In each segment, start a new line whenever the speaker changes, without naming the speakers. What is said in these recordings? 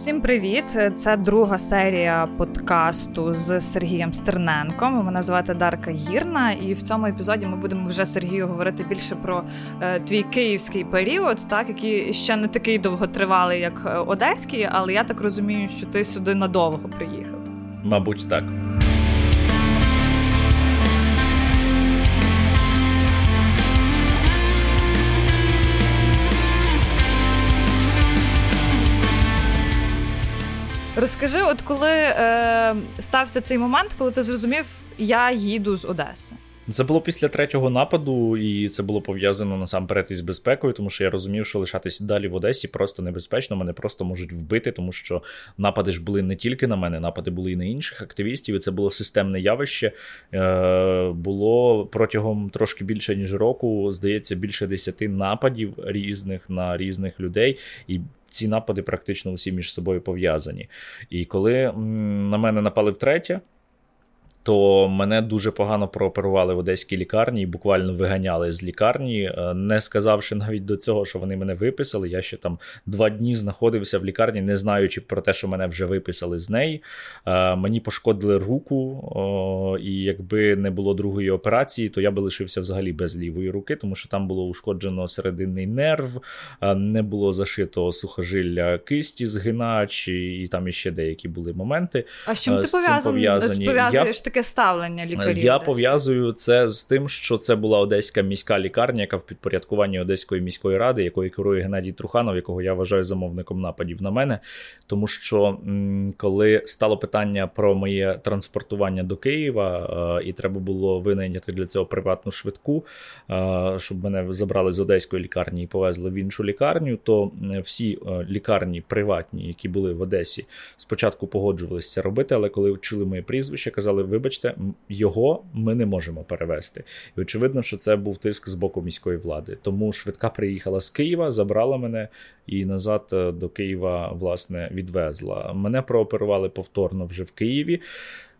Всім привіт! Це друга серія подкасту з Сергієм Стерненком. Мене звати Дарка Гірна, і в цьому епізоді ми будемо вже Сергію говорити більше про е, твій київський період, так який ще не такий довготривалий, як е, одеський, але я так розумію, що ти сюди надовго приїхав.
Мабуть, так.
Розкажи, от коли е, стався цей момент, коли ти зрозумів, я їду з Одеси.
Це було після третього нападу, і це було пов'язано насамперед із безпекою, тому що я розумів, що лишатись далі в Одесі просто небезпечно. Мене просто можуть вбити, тому що напади ж були не тільки на мене, напади були і на інших активістів. і Це було системне явище. Е, Було протягом трошки більше ніж року, здається, більше десяти нападів різних на різних людей. І ці напади практично усі між собою пов'язані. І коли на мене напали втретє то мене дуже погано прооперували в одеській лікарні і буквально виганяли з лікарні, е, не сказавши навіть до цього, що вони мене виписали. Я ще там два дні знаходився в лікарні, не знаючи про те, що мене вже виписали з неї. Е, мені пошкодили руку, і якби не було другої операції, то я би лишився взагалі без лівої руки, тому що там було ушкоджено серединний нерв, е, не було зашито сухожилля кисті, згинач, і там іще деякі були моменти.
А з чим ти пов'язаний? пов'язуєш таке ставлення лікарів.
Я пов'язую це з тим, що це була одеська міська лікарня, яка в підпорядкуванні Одеської міської ради, якою керує Геннадій Труханов, якого я вважаю замовником нападів на мене. Тому що коли стало питання про моє транспортування до Києва, е, і треба було винайняти для цього приватну швидку, е, щоб мене забрали з одеської лікарні і повезли в іншу лікарню, то всі е, лікарні приватні, які були в Одесі, спочатку погоджувалися це робити, але коли чули моє прізвище, казали, ви вибачте, його ми не можемо перевести. І очевидно, що це був тиск з боку міської влади. Тому швидка приїхала з Києва, забрала мене і назад е, до Києва власне відвезла. Мене прооперували повторно вже в Києві.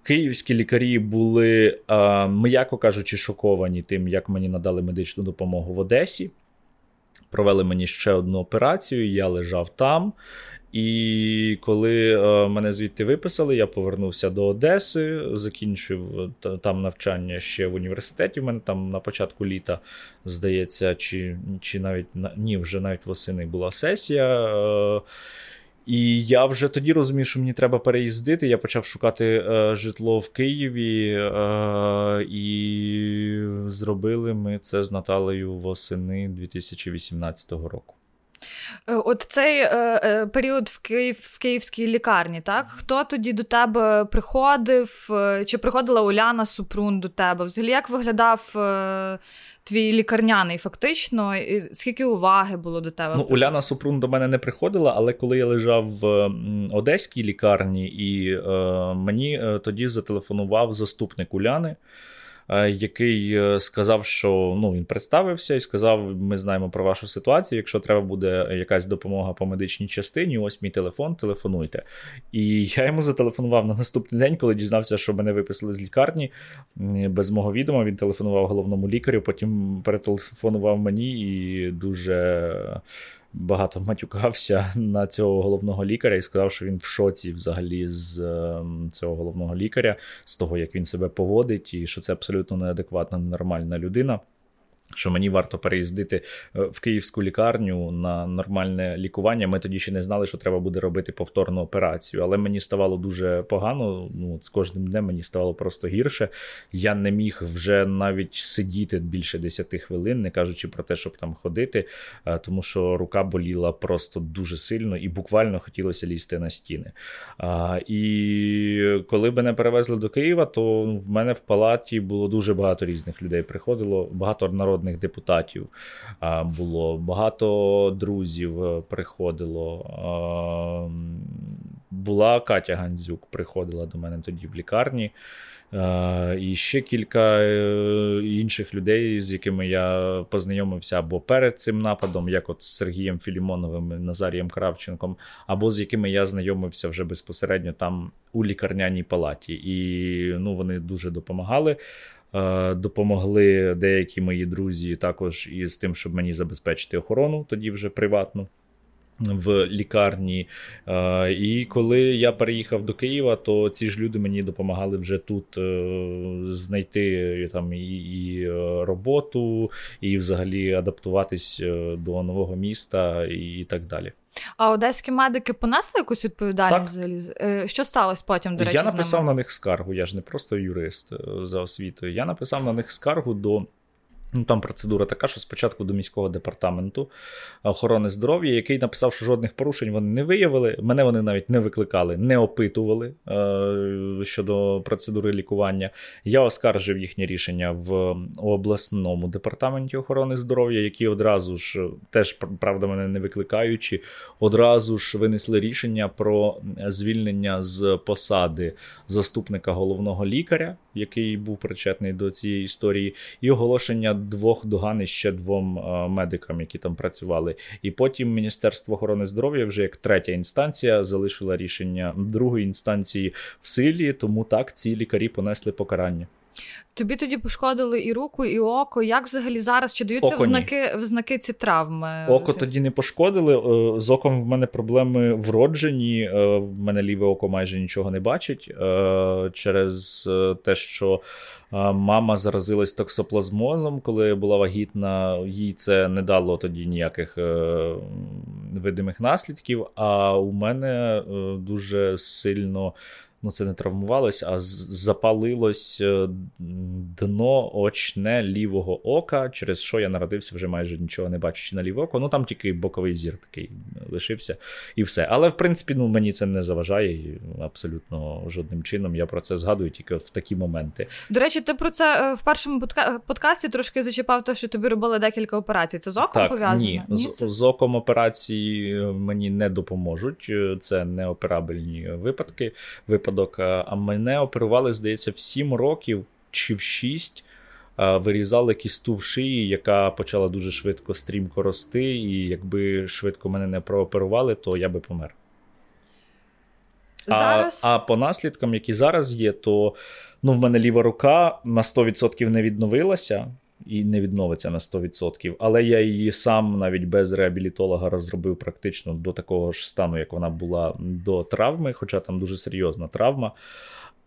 Київські лікарі були, е, м'яко кажучи, шоковані тим, як мені надали медичну допомогу в Одесі. Провели мені ще одну операцію, я лежав там. І коли е, мене звідти виписали, я повернувся до Одеси, закінчив е, там навчання ще в університеті. У мене там на початку літа, здається, чи чи навіть ні, вже навіть восени була сесія. Е, і я вже тоді розумів, що мені треба переїздити. Я почав шукати е, житло в Києві, е, і зробили ми це з Наталею восени 2018 року.
Е, от цей е, е, період в Київ в київській лікарні, так хто тоді до тебе приходив? Чи приходила Уляна Супрун до тебе? Взагалі, як виглядав е, твій лікарняний фактично? І Скільки уваги було до тебе?
Ну, Уляна Супрун до мене не приходила, але коли я лежав в одеській лікарні, і е, мені е, тоді зателефонував заступник Уляни. Е, який е, сказав, що ну він представився і сказав: Ми знаємо про вашу ситуацію. Якщо треба буде якась допомога по медичній частині, ось мій телефон, телефонуйте. І я йому зателефонував на наступний день, коли дізнався, що мене виписали з лікарні без мого відома. Він телефонував головному лікарю, потім перетелефонував мені і дуже багато матюкався на цього головного лікаря і сказав, що він в шоці взагалі з ем, цього головного лікаря, з того, як він себе поводить, і що це абсолютно неадекватна, нормальна людина що мені варто переїздити е, в київську лікарню на нормальне лікування. Ми тоді ще не знали, що треба буде робити повторну операцію. Але мені ставало дуже погано. Ну з кожним днем мені ставало просто гірше. Я не міг вже навіть сидіти більше 10 хвилин, не кажучи про те, щоб там ходити, е, тому що рука боліла просто дуже сильно і буквально хотілося лізти на стіни. І коли мене перевезли до Києва, то в мене в палаті було дуже багато різних людей. Приходило багато народних народних депутатів було, багато друзів е, приходило. Була Катя Гандзюк, приходила до мене тоді в лікарні. І ще кілька е, інших людей, з якими я познайомився або перед цим нападом, як от з Сергієм Філімоновим, Назарієм Кравченком, або з якими я знайомився вже безпосередньо там у лікарняній палаті. І ну, вони дуже допомагали. Е, допомогли деякі мої друзі також із тим, щоб мені забезпечити охорону, тоді вже приватну. В лікарні. І коли я переїхав до Києва, то ці ж люди мені допомагали вже тут е, знайти там і, і е, роботу, і взагалі адаптуватись е, до нового міста і так далі.
А одеські медики понесли якусь відповідальність взагалі? Що сталося потім? До речі,
я написав на них скаргу. Я ж не просто юрист за освітою. Я написав на них скаргу до. Ну, Там процедура така, що спочатку до міського департаменту охорони здоров'я, який написав, що жодних порушень вони не виявили. Мене вони навіть не викликали, не опитували е- щодо процедури лікування. Я оскаржив їхнє рішення в обласному департаменті охорони здоров'я, які одразу ж теж правда мене не викликаючи, одразу ж винесли рішення про звільнення з посади заступника головного лікаря, який був причетний до цієї історії, і оголошення двох догани ще двом е, медикам, які там працювали. І потім Міністерство охорони здоров'я, вже як третя інстанція, залишила рішення другої інстанції в силі, тому так ці лікарі понесли покарання.
Тобі тоді пошкодили і руку, і око. Як взагалі зараз? Чи даються в знаки, в знаки ці травми?
Око тоді не пошкодили. Е, з оком в мене проблеми вроджені. Е, в мене ліве око майже нічого не бачить е, через те, що мама заразилась токсоплазмозом, коли я була вагітна. Їй це не дало тоді ніяких видимих наслідків. А у мене дуже сильно ну це не травмувалось, а запалилось е, дно очне лівого ока, через що я народився, вже майже нічого не бачачи на ліве око. Ну там тільки боковий зір такий лишився і все. Але в принципі, ну мені це не заважає абсолютно жодним чином. Я про це згадую тільки в такі моменти.
До речі, ти про це е, в першому подкасті трошки зачіпав, те, що тобі робили декілька операцій. Це з оком так, пов'язано?
Ні, ні з, це... з оком операції е, мені не допоможуть. Це не операбельні випадки. випадки випадок. Е, а мене оперували, здається, в 7 років чи в 6. Е, вирізали кісту в шиї, яка почала дуже швидко стрімко рости, і якби швидко мене не прооперували, то я би помер. Зараз... А а по наслідкам, які зараз є, то ну, в мене ліва рука на 100% не відновилася і не відновиться на 100%. Але я її сам навіть без реабілітолога розробив практично до такого ж стану, як вона була до травми, хоча там дуже серйозна травма.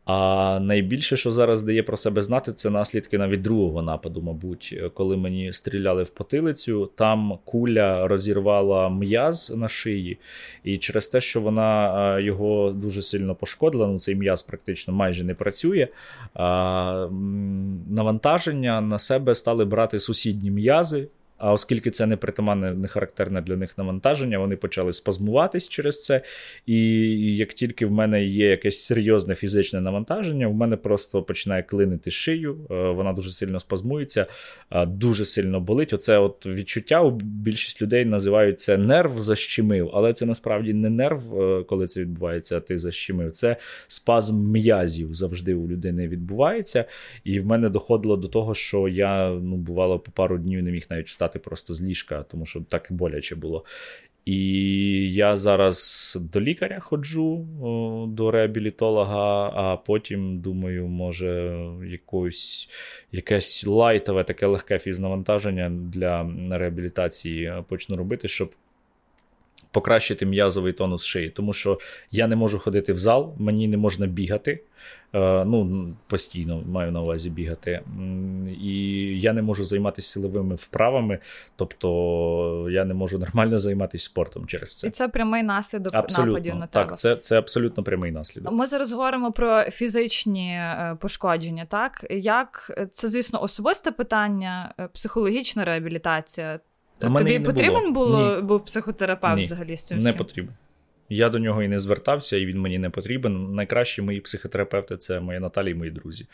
А найбільше, що зараз дає про себе знати, це наслідки навіть другого нападу, мабуть, коли мені стріляли в потилицю, там куля розірвала м'яз на шиї, і через те, що вона його дуже сильно пошкодила, ну цей м'яз практично майже не працює. Навантаження на себе стали брати сусідні м'язи. А оскільки це не притаманне, не характерне для них навантаження, вони почали спазмуватись через це. І як тільки в мене є якесь серйозне фізичне навантаження, в мене просто починає клинити шию, е, вона дуже сильно спазмується, дуже сильно болить. Оце от відчуття більшість людей називають це нерв защемив, але це насправді не нерв, е, коли це відбувається, а ти защемив. Це спазм м'язів завжди у людини відбувається. І в мене доходило до того, що я ну, бувало по пару днів не міг навіть встати встати просто з ліжка, тому що так боляче було. І я зараз до лікаря ходжу, до реабілітолога, а потім думаю, може, якусь, якесь лайтове, таке легке фізнавантаження для реабілітації почну робити, щоб покращити м'язовий тонус шиї, тому що я не можу ходити в зал, мені не можна бігати. Е, ну, Постійно маю на увазі бігати. І я не можу займатися силовими вправами, тобто я не можу нормально займатися спортом через це.
І це прямий наслідок абсолютно, нападів на
тебе. Так, це це абсолютно прямий наслідок.
Ми зараз говоримо про фізичні е, пошкодження. так? Як Це, звісно, особисте питання, е, психологічна реабілітація. Тобі потрібен було, був психотерапевт Ні, взагалі з цим?
Не потрібен. Я до нього і не звертався, і він мені не потрібен. Найкращі мої психотерапевти це моя Наталі і мої друзі.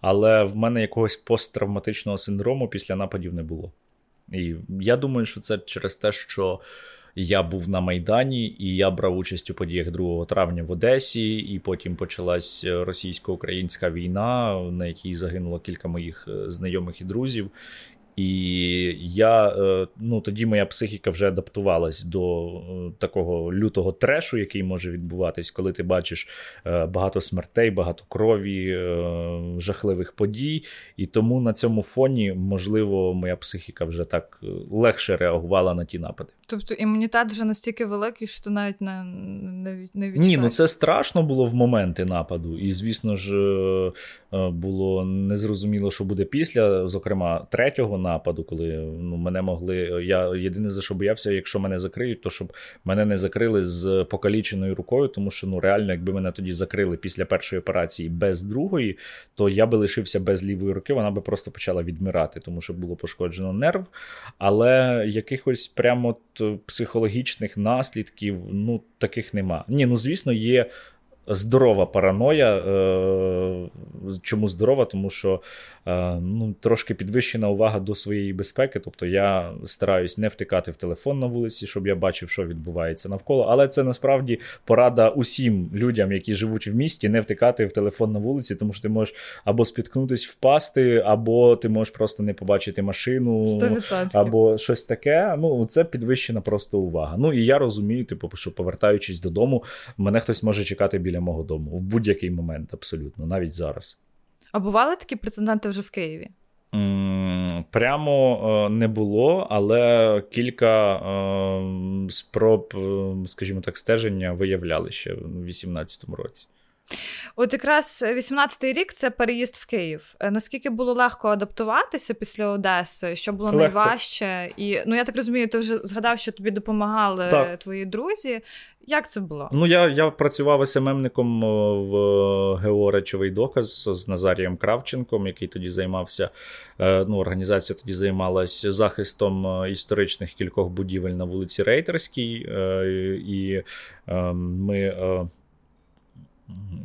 Але в мене якогось посттравматичного синдрому після нападів не було. І я думаю, що це через те, що я був на Майдані і я брав участь у подіях 2 травня в Одесі, і потім почалась російсько-українська війна, на якій загинуло кілька моїх е, знайомих і друзів. І я е, ну тоді моя психіка вже адаптувалась до е, такого лютого трешу, який може відбуватись, коли ти бачиш е, багато смертей, багато крові, жахливих подій. І тому на цьому фоні, можливо, моя психіка вже так легше реагувала на ті напади.
Тобто імунітет вже настільки великий, що ти навіть не не, не відчуваєш?
Ні, ну це страшно було в моменти нападу, і звісно ж було незрозуміло, що буде після, зокрема, третього нападу, коли ну, мене могли. Я єдине за що боявся, якщо мене закриють, то щоб мене не закрили з покаліченою рукою, тому що ну реально, якби мене тоді закрили після першої операції без другої, то я би лишився без лівої руки, вона би просто почала відмирати, тому що було пошкоджено нерв. Але якихось прямо психологічних наслідків ну таких нема. Ні, ну звісно, є здорова параноя. Е, чому здорова? Тому що Е, ну, трошки підвищена увага до своєї безпеки. Тобто я стараюсь не втикати в телефон на вулиці, щоб я бачив, що відбувається навколо. Але це насправді порада усім людям, які живуть в місті, не втикати в телефон на вулиці, тому що ти можеш або спіткнутись, впасти, або ти можеш просто не побачити машину,
100%.
або щось таке. Ну, це підвищена просто увага. Ну і я розумію, типу, що повертаючись додому, мене хтось може чекати біля мого дому в будь-який момент, абсолютно, навіть зараз.
А бували такі прецеденти вже в Києві?
Прямо е, не було, але кілька е, спроб, е, скажімо так, стеження виявляли ще в 2018 році.
От якраз 18-й рік це переїзд в Київ. Наскільки було легко адаптуватися після Одеси? Що було легко. найважче? І ну я так розумію, ти вже згадав, що тобі допомагали так. твої друзі. Як це було?
Ну, я я працював СММником в ГО речовий доказ з Назарієм Кравченком, який тоді займався. Е, ну, Організація тоді займалася захистом е, історичних кількох будівель на вулиці Рейтерській. Е, і ми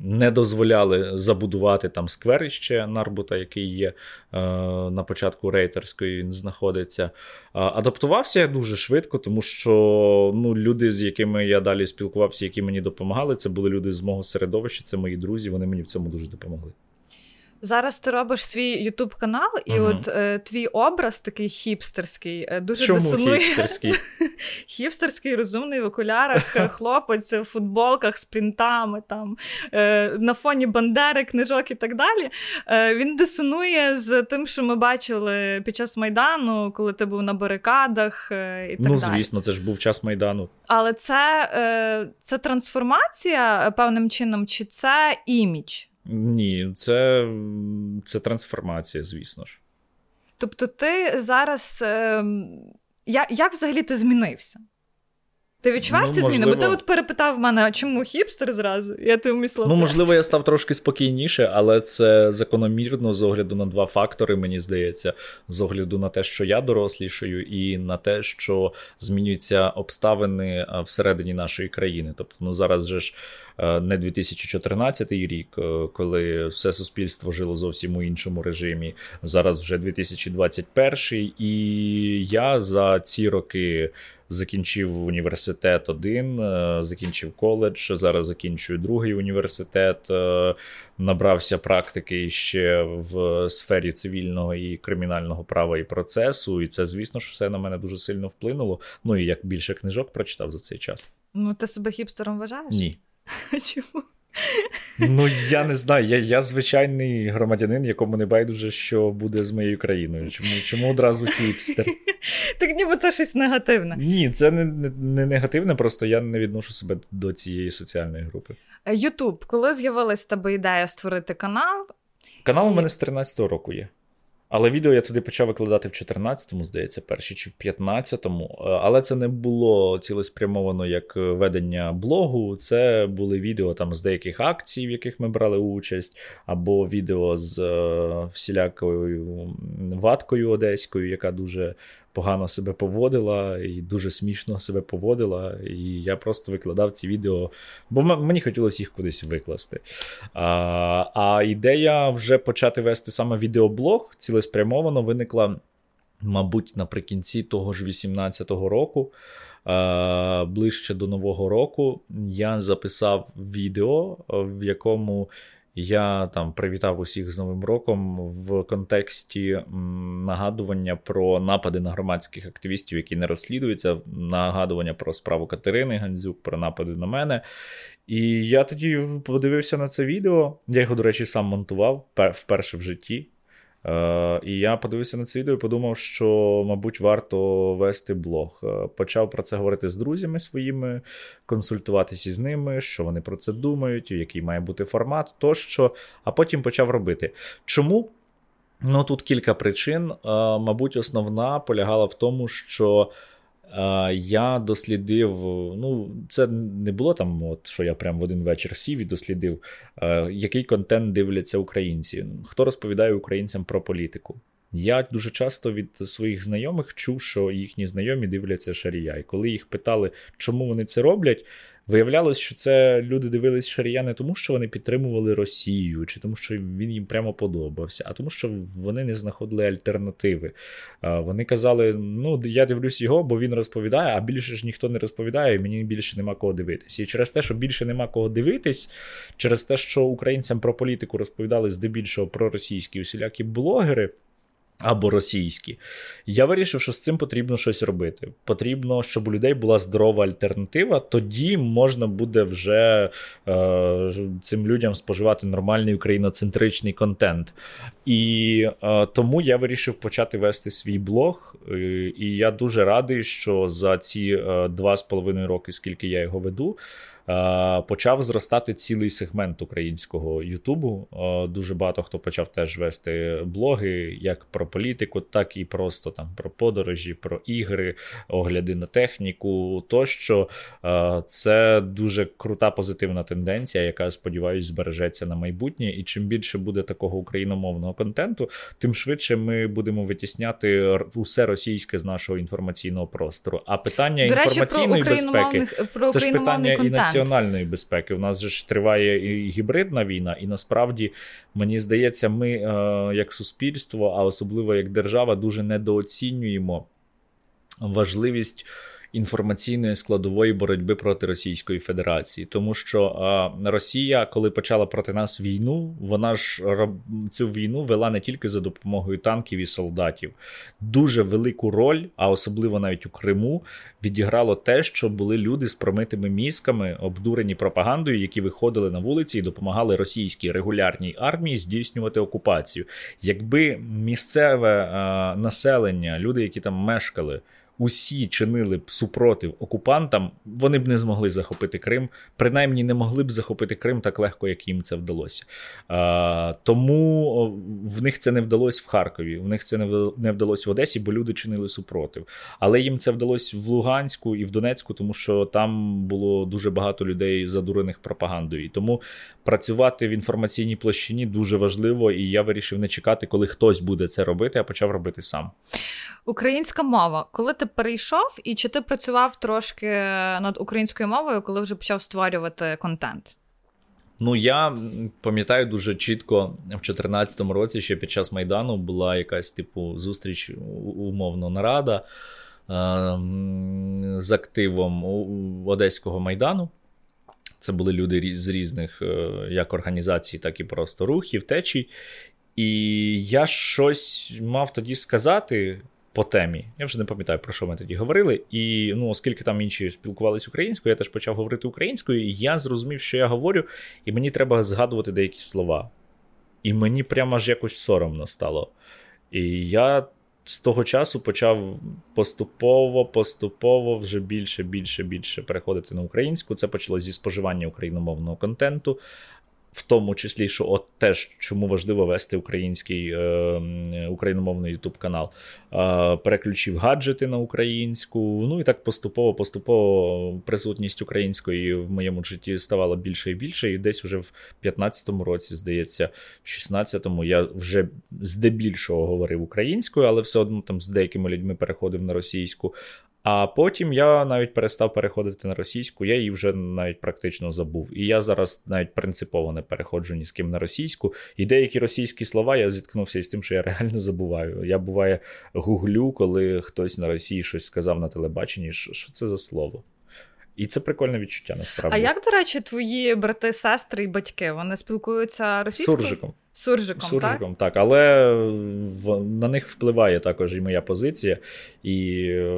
не дозволяли забудувати там скверище Нарбута, який є е, на початку рейтерської, він знаходиться. Адаптувався я дуже швидко, тому що ну, люди, з якими я далі спілкувався, які мені допомагали, це були люди з мого середовища, це мої друзі. Вони мені в цьому дуже допомогли.
Зараз ти робиш свій Ютуб канал, і угу. от е, твій образ такий хіпстерський, е, дуже
Чому
дисонує.
хіпстерський?
Хіпстерський, розумний в окулярах, е, хлопець в футболках з принтами, там, е, на фоні бандери, книжок і так далі. Е, Він дисонує з тим, що ми бачили під час Майдану, коли ти був на барикадах е, і так
ну, далі. Звісно, це ж був час Майдану.
Але це, е, це трансформація певним чином, чи це імідж?
Ні, це це трансформація, звісно ж.
Тобто, ти зараз. Е, як взагалі ти змінився? Ти відчуваєш ну, ці зміни? Бо ти от перепитав мене, чому хіпстер зразу? Я ти вмісла.
Ну, можливо, я став трошки спокійніше, але це закономірно з огляду на два фактори, мені здається, з огляду на те, що я дорослішаю, і на те, що змінюються обставини всередині нашої країни. Тобто, ну зараз же ж. Е, не 2014 рік, е, коли все суспільство жило зовсім у іншому режимі. Зараз вже 2021, і я за ці роки. Закінчив університет один, е, закінчив коледж. Зараз закінчую другий університет, набрався практики ще в сфері цивільного і кримінального права і процесу. І це, звісно ж, все на мене дуже сильно вплинуло. Ну і як більше книжок прочитав за цей час.
Ну, ти себе хіпстером вважаєш?
Ні.
Чому?
Ну, я не знаю. Я я звичайний громадянин, якому не байдуже, що буде з моєю країною. Чому чому одразу хіпстер?
Так ніби це щось негативне.
Ні, це не, не, не негативне, просто я не відношу себе до цієї соціальної групи.
Ютуб, коли з'явилась тебе ідея створити канал?
Канал у мене з 13-го року є. Але відео я туди почав викладати в 14-му, здається, перші чи в 15-му. Е, але це не було цілеспрямовано як ведення блогу. Це були відео там з деяких акцій, в яких ми брали участь, або відео з е, всілякою ваткою одеською, яка дуже погано себе поводила і дуже смішно себе поводила. І я просто викладав ці відео, бо мені хотілося їх кудись викласти. А а ідея вже почати вести саме відеоблог цілеспрямовано виникла, мабуть, наприкінці того ж 18-го року. Ближче до Нового року я записав відео, в якому Я там привітав усіх з Новим роком в контексті нагадування про напади на громадських активістів, які не розслідуються, нагадування про справу Катерини Гандзюк, про напади на мене. І я тоді подивився на це відео. Я його, до речі, сам монтував вперше в житті. Е, І я подивився на це відео і подумав, що, мабуть, варто вести блог. Е, почав про це говорити з друзями своїми, консультуватися з ними, що вони про це думають, який має бути формат тощо, а потім почав робити. Чому? Ну тут кілька причин. Е, мабуть, основна полягала в тому, що. Я дослідив, ну, це не було там, от, що я прям в один вечір сів і дослідив, який контент дивляться українці. Хто розповідає українцям про політику? Я дуже часто від своїх знайомих чув, що їхні знайомі дивляться шарія. І коли їх питали, чому вони це роблять, Виявлялось, що це люди дивились Шарія не тому, що вони підтримували Росію, чи тому, що він їм прямо подобався, а тому, що вони не знаходили альтернативи. Вони казали: ну, я дивлюсь його, бо він розповідає, а більше ж ніхто не розповідає, і мені більше нема кого дивитись. І через те, що більше нема кого дивитись, через те, що українцям про політику розповідали здебільшого про російські усілякі блогери або російські. Я вирішив, що з цим потрібно щось робити. Потрібно, щоб у людей була здорова альтернатива, тоді можна буде вже е, цим людям споживати нормальний україноцентричний контент. І е, тому я вирішив почати вести свій блог. Е, і я дуже радий, що за ці е, два з половиною роки, скільки я його веду. Е, почав зростати цілий сегмент українського Ютубу. Е, дуже багато хто почав теж вести блоги, як про політику, так і просто там про подорожі, про ігри, огляди на техніку. Тощо е, це дуже крута позитивна тенденція, яка сподіваюся збережеться на майбутнє. І чим більше буде такого україномовного контенту, тим швидше ми будемо витісняти усе російське з нашого інформаційного простору. А питання До інформаційної речі, про безпеки про це ж питання контент. і національної національної безпеки. У нас же ж триває і гібридна війна, і насправді мені здається, ми, е, як суспільство, а особливо як держава, дуже недооцінюємо важливість інформаційної складової боротьби проти Російської Федерації, тому що Росія, коли почала проти нас війну, вона ж цю війну вела не тільки за допомогою танків і солдатів. Дуже велику роль, а особливо навіть у Криму, відіграло те, що були люди з промитими мізками, обдурені пропагандою, які виходили на вулиці і допомагали російській регулярній армії здійснювати окупацію. Якби місцеве населення, люди, які там мешкали усі чинили б супротив окупантам, вони б не змогли захопити Крим, принаймні не могли б захопити Крим так легко, як їм це вдалося. А, Тому в них це не вдалося в Харкові, в них це не вдалося в Одесі, бо люди чинили супротив. Але їм це вдалося в Луганську і в Донецьку, тому що там було дуже багато людей задурених пропагандою. Тому працювати в інформаційній площині дуже важливо, і я вирішив не чекати, коли хтось буде це робити, а почав робити сам.
Українська мова, коли ти перейшов, і чи ти працював трошки над українською мовою, коли вже почав створювати контент?
Ну, я пам'ятаю дуже чітко в 2014 році, ще під час Майдану була якась типу зустріч, умовно, нарада е- з активом Одеського майдану. Це були люди з різних е, як організацій, так і просто рухів, течій. І я щось мав тоді сказати по темі. Я вже не пам'ятаю, про що ми тоді говорили. І ну, оскільки там інші спілкувалися українською, я теж почав говорити українською, і я зрозумів, що я говорю, і мені треба згадувати деякі слова. І мені прямо аж якось соромно стало. І я з того часу почав поступово, поступово вже більше, більше, більше переходити на українську. Це почалося зі споживання україномовного контенту в тому числі, що от теж чому важливо вести український е, україномовний youtube канал, е, переключив гаджети на українську. Ну і так поступово-поступово присутність української в моєму житті ставала більше і більше. І десь вже в 15-му році, здається, в 16-му я вже здебільшого говорив українською, але все одно там з деякими людьми переходив на російську. А потім я навіть перестав переходити на російську, я її вже навіть практично забув. І я зараз навіть принципово не переходжу ні з ким на російську. І деякі російські слова я зіткнувся із тим, що я реально забуваю. Я буває гуглю, коли хтось на Росії щось сказав на телебаченні, що, це за слово. І це прикольне відчуття насправді.
А як, до речі, твої брати, сестри і батьки вони спілкуються російською?
Суржиком.
Суржиком,
Суржиком, так? так. Але на них впливає також і моя позиція. І е,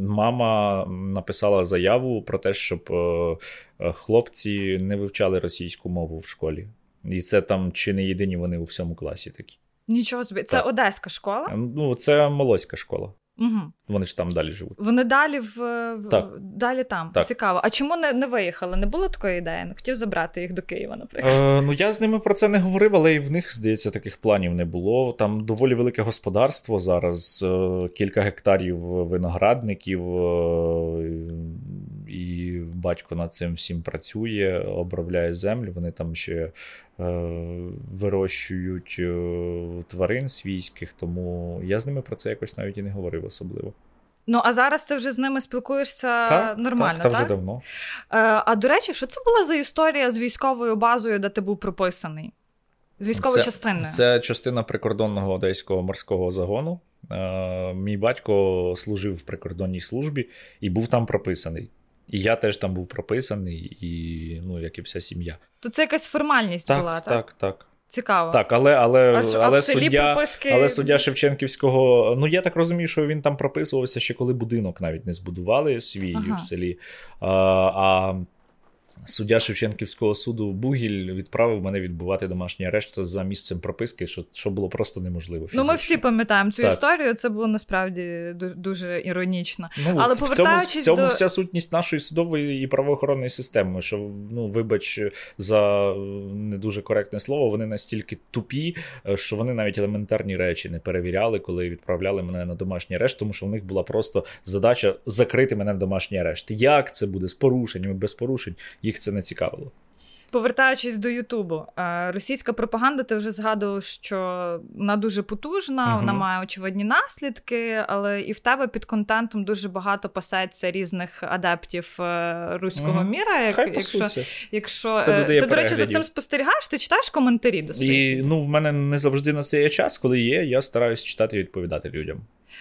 мама написала заяву про те, щоб е, хлопці не вивчали російську мову в школі. І це там чи не єдині вони у всьому класі такі.
Нічого собі. Це так. одеська школа?
Ну, це молоська школа.
Угу.
Вони ж там далі живуть.
Вони далі в,
так.
далі там.
Так.
Цікаво. А чому не не виїхали? Не було такої ідеї? Не хотів забрати їх до Києва, наприклад.
Е, Ну я з ними про це не говорив, але і в них, здається, таких планів не було. Там доволі велике господарство зараз, е, кілька гектарів виноградників, е, і батько над цим всім працює, обробляє землю. Вони там ще Е, вирощують е, тварин свійських, тому я з ними про це якось навіть і не говорив особливо.
Ну, а зараз ти вже з ними спілкуєшся
так,
нормально.
Так, та вже давно.
Е, а до речі, що це була за історія з військовою базою, де ти був прописаний? З військовою
це,
частиною?
Це частина прикордонного одеського морського загону. Мій батько служив в прикордонній службі і був там прописаний. І я теж там був прописаний, і ну, як і вся сім'я.
То це якась формальність
так,
була,
так? Так, так.
Цікаво.
Так, але але,
а,
але,
а
суддя
прописки...
але суддя Шевченківського. Ну я так розумію, що він там прописувався ще коли будинок навіть не збудували свій ага. в селі. А, а Суддя Шевченківського суду Бугіль відправив мене відбувати домашній арешт за місцем прописки, що що було просто неможливо. Фізично.
Ну, ми всі пам'ятаємо цю так. історію. Це було насправді дуже іронічно.
Ну,
Але
в
повертаючись
цьому, в цьому
до...
вся сутність нашої судової і правоохоронної системи. Що ну, вибач за не дуже коректне слово, вони настільки тупі, що вони навіть елементарні речі не перевіряли, коли відправляли мене на домашній арешт, тому що в них була просто задача закрити мене на домашній арешт. Як це буде з порушеннями, без порушень? Їх це не цікавило.
Повертаючись до Ютубу, е, російська пропаганда, ти вже згадував, що вона дуже потужна, uh вона має очевидні наслідки, але і в тебе під контентом дуже багато пасеться різних адептів е, руського uh міра.
Як, Хай якщо
якщо це ти, до речі, за цим спостерігаєш, ти читаєш коментарі до своїх?
І ну, в мене не завжди на це є час, коли є, я стараюсь читати і відповідати людям.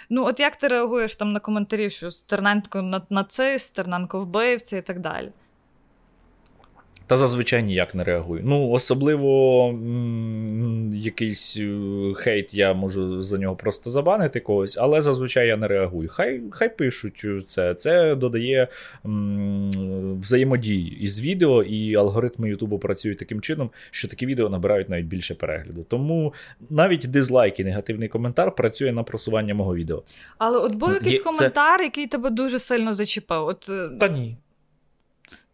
Ну, от як ти реагуєш там на коментарі, що Стерненко нацист, Стерненко вбивця і так далі?
Та зазвичай ніяк не реагую. Ну, особливо м- якийсь е, хейт, я можу за нього просто забанити когось, але зазвичай я не реагую. Хай хай пишуть це. Це додає м- взаємодії із відео, і алгоритми Ютубу працюють таким чином, що такі відео набирають навіть більше перегляду. Тому навіть дизлайк і негативний коментар працює на просування мого відео.
Але от був якийсь Є, коментар, це... який тебе дуже сильно зачіпав. От...
Е, Та ні.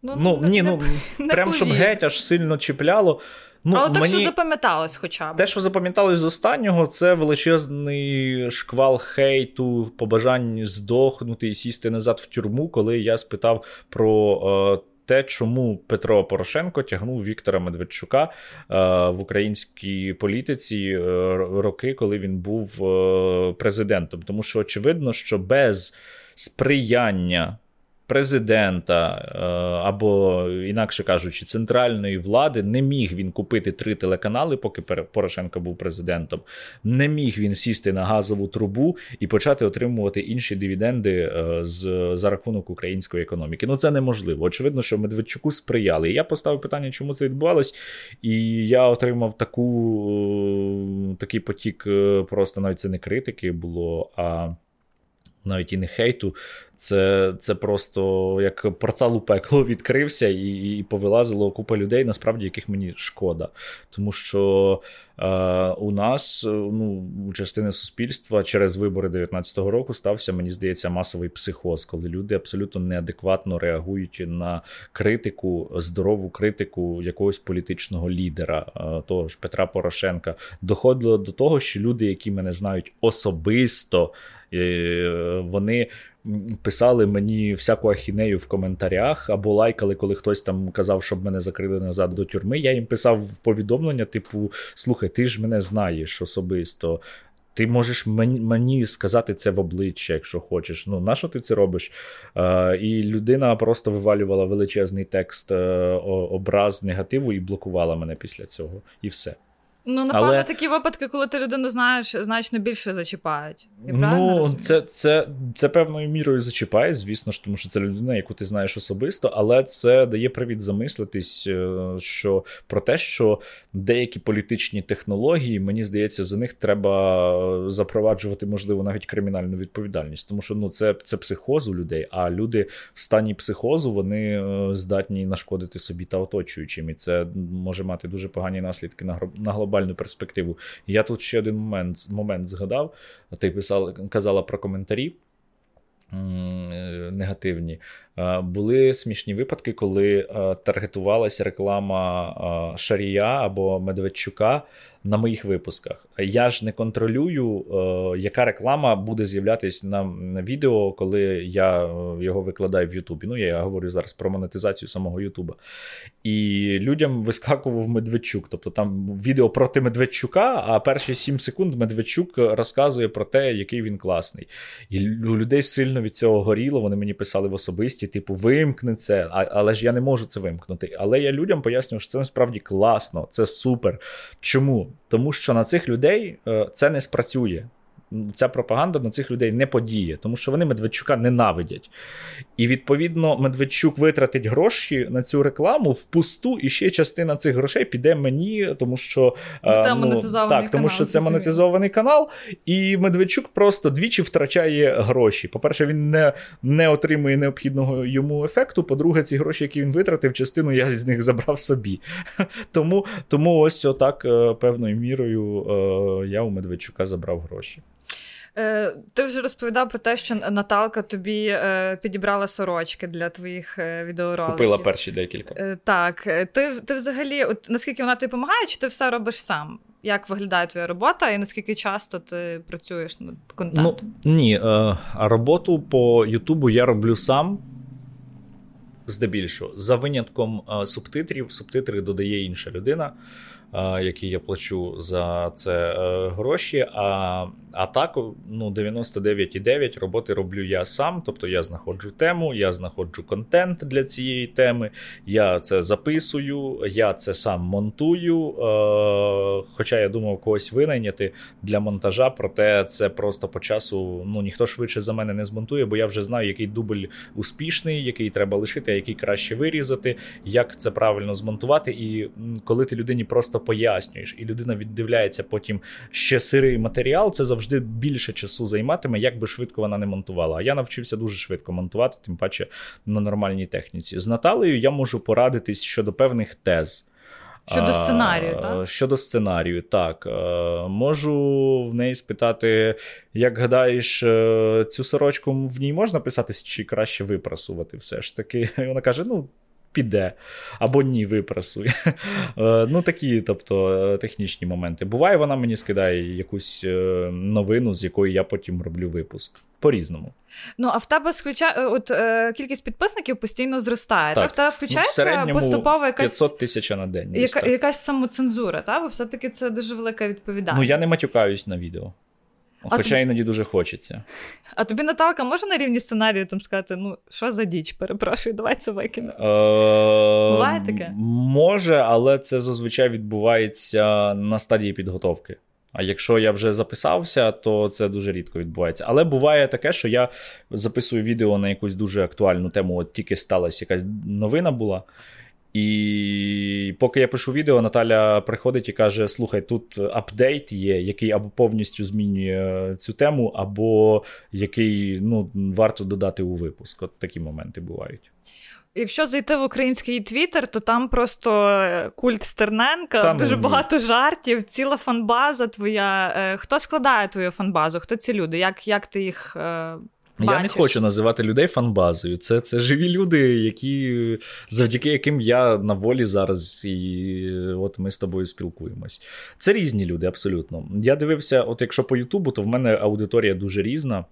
Ну, ну ні, ну не прям щоб геть аж сильно чіпляло. Ну,
Але мені... те, що запам'яталось хоча б.
Те, що запам'яталось з останнього, це величезний шквал хейту, побажань здохнути і сісти назад в тюрму, коли я спитав про. Е, те, чому Петро Порошенко тягнув Віктора Медведчука е, в українській політиці е, роки, коли він був е, президентом. Тому що очевидно, що без сприяння президента е, або, інакше кажучи, центральної влади не міг він купити три телеканали, поки Порошенко був президентом. Не міг він сісти на газову трубу і почати отримувати інші дивіденди е, з за рахунок української економіки. Ну це неможливо. Очевидно, що Медведчуку сприяли. Я поставив питання, чому це відбувалось, і я отримав таку е, такий потік, просто навіть це не критики було. а навіть і не хейту, це це просто як портал у пекло відкрився і і повилазило купа людей, насправді яких мені шкода. Тому що е, у нас, ну, у частини суспільства через вибори 19-го року стався, мені здається, масовий психоз, коли люди абсолютно неадекватно реагують на критику, здорову критику якогось політичного лідера, е, того ж Петра Порошенка. Доходило до того, що люди, які мене знають особисто. Е, вони писали мені всяку ахінею в коментарях або лайкали, коли хтось там казав, щоб мене закрили назад до тюрми. Я їм писав повідомлення: типу: слухай, ти ж мене знаєш особисто. Ти можеш мені сказати це в обличчя, якщо хочеш. Ну, на що ти це робиш? Е, І людина просто вивалювала величезний текст е, образ негативу і блокувала мене після цього. І все.
Ну, напевно, Але... такі випадки, коли ти людину знаєш, значно більше зачіпають.
Я ну, це це, це певною мірою зачіпає, звісно ж, тому що це людина, яку ти знаєш особисто, але це дає привід замислитись, е, що про те, що деякі політичні технології, мені здається, за них треба запроваджувати, можливо, навіть кримінальну відповідальність, тому що ну, це це психоз у людей, а люди в стані психозу вони е, здатні нашкодити собі та оточуючим, і це може мати дуже погані наслідки на на глобальну перспективу. Я тут ще один момент момент згадав. Ти писала, казала про коментарі. Е, негативні. Були смішні випадки, коли таргетувалася реклама Шарія або Медведчука на моїх випусках. Я ж не контролюю, яка реклама буде з'являтися на, на відео, коли я його викладаю в Ютубі. Ну, я говорю зараз про монетизацію самого Ютуба. І людям вискакував Медведчук. Тобто там відео проти Медведчука, а перші 7 секунд Медведчук розказує про те, який він класний. І у людей сильно від цього горіло. Вони мені писали в особисті, типу, вимкни це, але ж я не можу це вимкнути. Але я людям пояснюю, що це насправді класно, це супер. Чому? Тому що на цих людей е, це не спрацює ця пропаганда на цих людей не подіє, тому що вони Медведчука ненавидять. І відповідно Медведчук витратить гроші на цю рекламу впусту, і ще частина цих грошей піде мені, тому що
ну, ну, так, канал,
тому що це монетизований канал, і Медведчук просто двічі втрачає гроші. По-перше, він не не отримує необхідного йому ефекту. По-друге, ці гроші, які він витратив, частину я з них забрав собі. Тому тому ось отак е, певною мірою е, я у Медведчука забрав гроші.
Е, ти вже розповідав про те, що Наталка тобі е, підібрала сорочки для твоїх е, відеороликів.
Купила перші декілька.
Так. Ти ти взагалі, от наскільки вона тобі допомагає, чи ти все робиш сам? Як виглядає твоя робота, і наскільки часто ти працюєш над контентом?
Ну, Ні, роботу по Ютубу я роблю сам. Здебільшого, за винятком субтитрів, субтитри додає інша людина які я плачу за це е, гроші. А а так, ну 99,9 роботи роблю я сам. Тобто я знаходжу тему, я знаходжу контент для цієї теми, я це записую, я це сам монтую. Е, хоча я думав когось винайняти для монтажа, проте це просто по часу ну ніхто швидше за мене не змонтує, бо я вже знаю, який дубль успішний, який треба лишити, а який краще вирізати, як це правильно змонтувати. І коли ти людині просто пояснюєш, і людина віддивляється потім ще сирий матеріал, це завжди більше часу займатиме, як би швидко вона не монтувала. А я навчився дуже швидко монтувати, тим паче на нормальній техніці. З Наталею я можу порадитись щодо певних тез.
Щодо сценарію, так?
Щодо сценарію, так. Можу в неї спитати, як гадаєш, е, цю сорочку в ній можна писати, чи краще випрасувати все ж таки. І вона каже: ну, піде, або ні, випрасує. Е, ну, такі, тобто, е, технічні моменти. Буває, вона мені скидає якусь е, новину, з якої я потім роблю випуск. По-різному.
Ну, а в тебе сключа... от е, кількість підписників постійно зростає. Так. Та в тебе включається
ну, поступово якась 500 тисяч на день.
Яка, якась самоцензура, та? бо все-таки це дуже велика відповідальність.
Ну, я не матюкаюсь на відео. Хоча т... іноді дуже хочеться.
А тобі Наталка може на рівні сценарію там сказати: ну, що за діч, перепрошую, давай це викинемо. Е... Буває таке?
Може, але це зазвичай відбувається на стадії підготовки. А якщо я вже записався, то це дуже рідко відбувається. Але буває таке, що я записую відео на якусь дуже актуальну тему, от тільки сталася якась новина була. І поки я пишу відео, Наталя приходить і каже: Слухай, тут апдейт є, який або повністю змінює цю тему, або який ну, варто додати у випуск. От такі моменти бувають.
Якщо зайти в український твіттер, то там просто е, культ Стерненка, там дуже ні. багато жартів, ціла фанбаза твоя. Е, хто складає твою фанбазу? Хто ці люди? Як як ти їх е, Бачиш.
Я не хочу називати людей фанбазою. Це це живі люди, які завдяки яким я на волі зараз, і от ми з тобою спілкуємось. Це різні люди, абсолютно. Я дивився, от якщо по Ютубу, то в мене аудиторія дуже різна.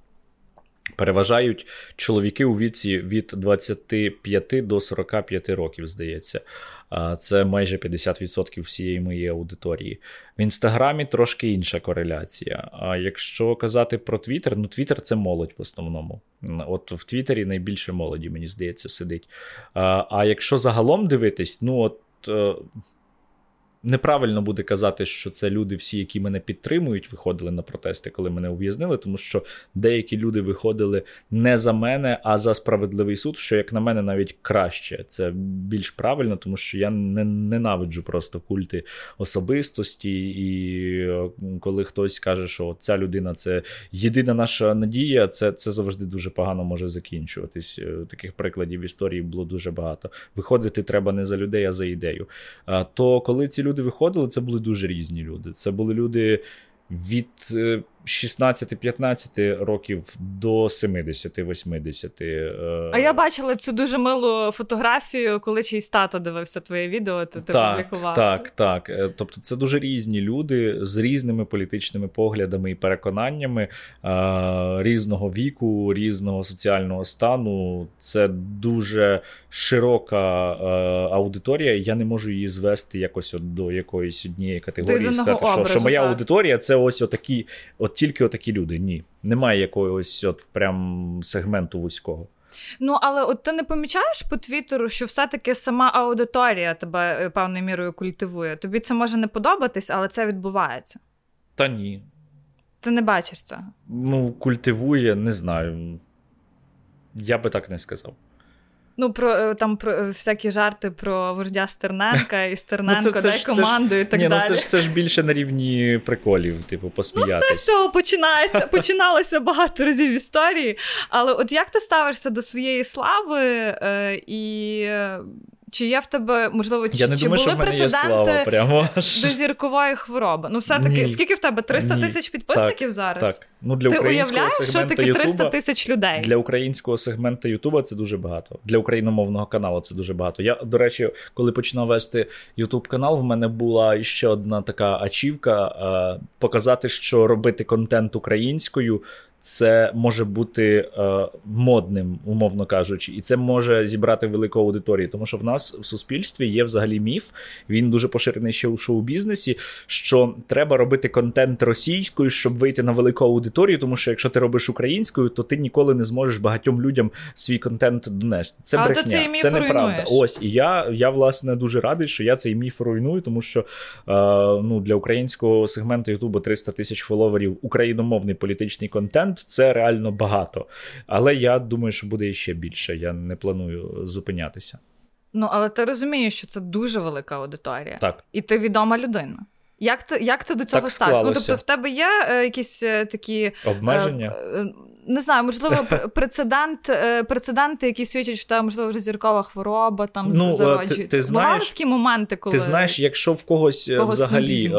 Переважають чоловіки у віці від 25 до 45 років, здається. Це майже 50% всієї моєї аудиторії. В інстаграмі трошки інша кореляція. А якщо казати про Твіттер, ну Твіттер це молодь в основному. От в Твіттері найбільше молоді, мені здається, сидить. А якщо загалом дивитись, ну от. Неправильно буде казати, що це люди, всі, які мене підтримують, виходили на протести, коли мене ув'язнили, тому що деякі люди виходили не за мене, а за справедливий суд, що, як на мене, навіть краще. Це більш правильно, тому що я не ненавиджу просто культи особистості. І е, коли хтось каже, що ця людина це єдина наша надія, це це завжди дуже погано може закінчуватись. Е, таких прикладів історії було дуже багато. Виходити треба не за людей, а за ідею. То коли ці люди виходили, це були дуже різні люди. Це були люди від е, 16-15 років до 70-80.
Е, а я бачила цю дуже милу фотографію, коли чийсь тато дивився твоє відео, ти
так, публікував. Так, так. Е, тобто це дуже різні люди з різними політичними поглядами і переконаннями різного віку, різного соціального стану. Це дуже широка аудиторія. Я не можу її звести якось до якоїсь однієї категорії. Сказати, що, що моя так. аудиторія це ось отакі. От тільки отакі люди. Ні. Немає якогось от прям сегменту вузького.
Ну, але от ти не помічаєш по Твіттеру, що все-таки сама аудиторія тебе е, певною мірою культивує. Тобі це може не подобатись, але це відбувається.
Та ні.
Ти не бачиш цього?
Ну, культивує, не знаю. Я би так не сказав.
Ну, про е, там про е, всякі жарти про вождя Стерненка і Стерненко ну, це, це дай це, команду це і так
ні,
далі.
Ну, це ж це ж більше на рівні приколів, типу, посміятися.
Ну, все цього починається, починалося багато разів в історії. Але от як ти ставишся до своєї слави е, і чи є в тебе, можливо, чи,
Я не
чи
думаю,
були
що в мене є слава прямо.
до зіркової хвороби? Ну, все-таки, скільки в тебе? 300 тисяч підписників так, зараз? Так.
Ну, для
Ти
українського
уявляєш, що таке 300 тисяч людей?
Для українського сегменту Ютуба це дуже багато. Для україномовного каналу це дуже багато. Я, до речі, коли починав вести Ютуб канал, в мене була ще одна така ачівка: е, показати, що робити контент українською це може бути е, модним, умовно кажучи, і це може зібрати велику аудиторію. Тому що в нас в суспільстві є взагалі міф. Він дуже поширений ще у шоу-бізнесі. Що треба робити контент російською, щоб вийти на велику аудиторію. Тому що якщо ти робиш українською, то ти ніколи не зможеш багатьом людям свій контент донести. Це а брехня,
ти
це неправда. Ось і я я власне дуже радий, що я цей міф руйную, тому що е, ну для українського сегменту Ютубу 300 тисяч фоловерів україномовний політичний контент це реально багато. Але я думаю, що буде ще більше. Я не планую зупинятися.
Ну, але ти розумієш, що це дуже велика аудиторія.
Так.
І ти відома людина. Як ти як ти до цього ставишся? Ну, тобто, в тебе є е, якісь е, такі
обмеження?
Е, е не знаю, можливо, прецедент, е, прецеденти, які свідчать, що там, можливо, вже зіркова хвороба там ну, зароджується. Ти, ти знаєш, такі моменти, коли
ти знаєш, якщо в когось, е, когось взагалі, е,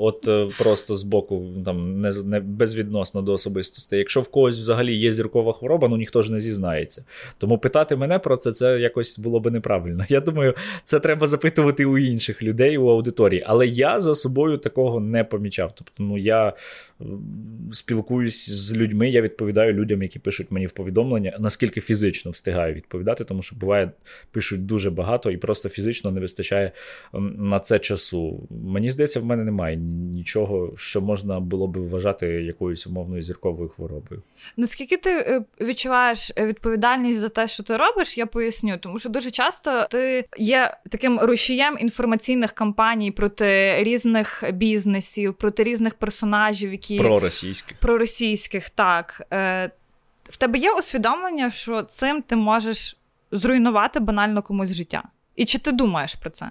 от е, просто з боку, там не, не безвідносно до особистості, якщо в когось взагалі є зіркова хвороба, ну ніхто ж не зізнається. Тому питати мене про це це якось було би неправильно. Я думаю, це треба запитувати у інших людей у аудиторії. Але я за собою такого не помічав. Тобто, ну я спілкуюсь з людьми, я відповідаю людям, які пишуть мені в повідомлення, наскільки фізично встигаю відповідати, тому що буває, пишуть дуже багато і просто фізично не вистачає на це часу. Мені здається, в мене немає нічого, що можна було би вважати якоюсь умовною зірковою хворобою.
Наскільки ти е, відчуваєш відповідальність за те, що ти робиш, я поясню, тому що дуже часто ти є таким рушієм інформаційних кампаній проти різних бізнесів, проти різних персонажів, які
проросійських.
Проросійських, так. В тебе є усвідомлення, що цим ти можеш зруйнувати банально комусь життя? І чи ти думаєш про це?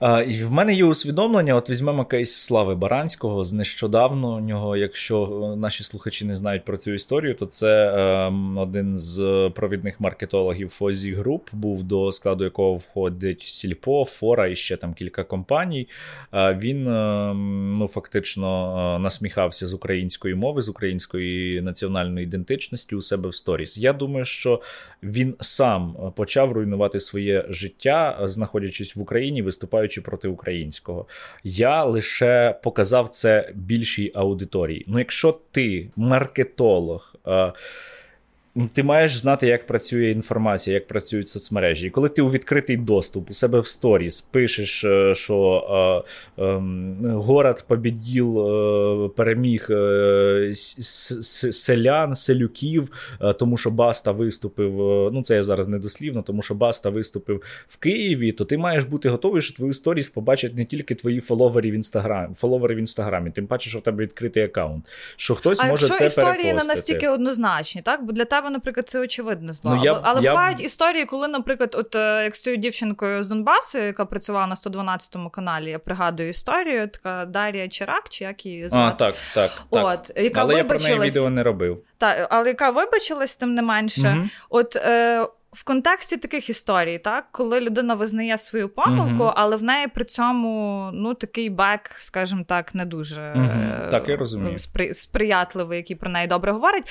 А, і В мене є усвідомлення, от візьмемо кейс Слави Баранського з нещодавно нього. Якщо е, наші слухачі не знають про цю історію, то це е, один з провідних маркетологів Фозі Груп, був до складу якого входить Сільпо, Фора і ще там кілька компаній. Е, він е, ну фактично е, насміхався з української мови, з української національної ідентичності у себе в сторіс. Я думаю, що він сам почав руйнувати своє життя, знаходячись в Україні, виступаючи виступаючи проти українського. Я лише показав це більшій аудиторії. Ну, якщо ти маркетолог. Ти маєш знати, як працює інформація, як працюють соцмережі. І коли ти у відкритий доступ у себе в сторіс пишеш, е, що е, е, город побіділ, е, переміг е, селян, селюків, е, тому що Баста виступив. Ну, це я зараз не дослівно, тому що Баста виступив в Києві, то ти маєш бути готовий, що твою сторіс побачать не тільки твої фоловери в інстаграмі, фоловери в інстаграмі, тим паче, що в тебе відкритий аккаунт. Що хтось
а
може це
історії не настільки однозначні, так? Бо для тебе, наприклад, це очевидно зло. Ну, я, Але я... бувають історії, коли, наприклад, от е, як з цією дівчинкою з Донбасу, яка працювала на 112 каналі, я пригадую історію, така Дар'я Чирак, чи як її звати?
А, так, так,
От, яка
Але вибачилась... я про неї відео не робив.
Так, але яка вибачилась, тим не менше. Угу. От е, в контексті таких історій, так, коли людина визнає свою помилку, uh але в неї при цьому ну, такий бек, скажімо так, не дуже
uh так, я розумію.
Спри- сприятливий, який про неї добре говорить.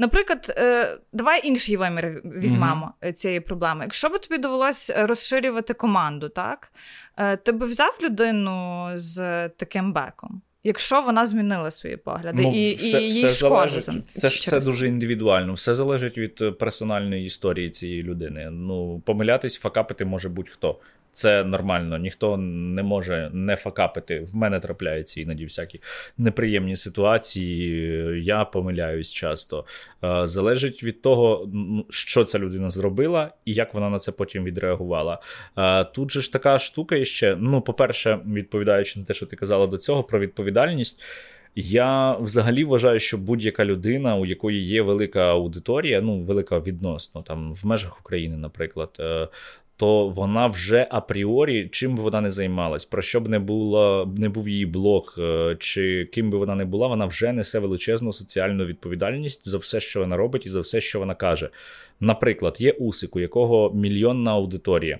Наприклад, е, давай інший вимір візьмемо mm-hmm. цієї проблеми. Якщо б тобі довелось розширювати команду, так е, ти б взяв людину з таким беком. Якщо вона змінила свої погляди, ну, і все, і їй все шкода залежить,
це ж все дуже індивідуально, все залежить від персональної історії цієї людини. Ну, помилятись, факапити може будь-хто. Це нормально, ніхто не може не факапити. В мене трапляються іноді всякі неприємні ситуації. Я помиляюсь часто. Е, залежить від того, що ця людина зробила і як вона на це потім відреагувала. Е, тут же ж така штука ще. Ну, по-перше, відповідаючи на те, що ти казала до цього, про відповідальність. Я взагалі вважаю, що будь-яка людина, у якої є велика аудиторія, ну велика відносно там в межах України, наприклад, е, то вона вже апріорі, чим би вона не займалась, про що б не було, не був її блог, е, чи ким би вона не була, вона вже несе величезну соціальну відповідальність за все, що вона робить, і за все, що вона каже. Наприклад, є Усик, у якого мільйонна аудиторія.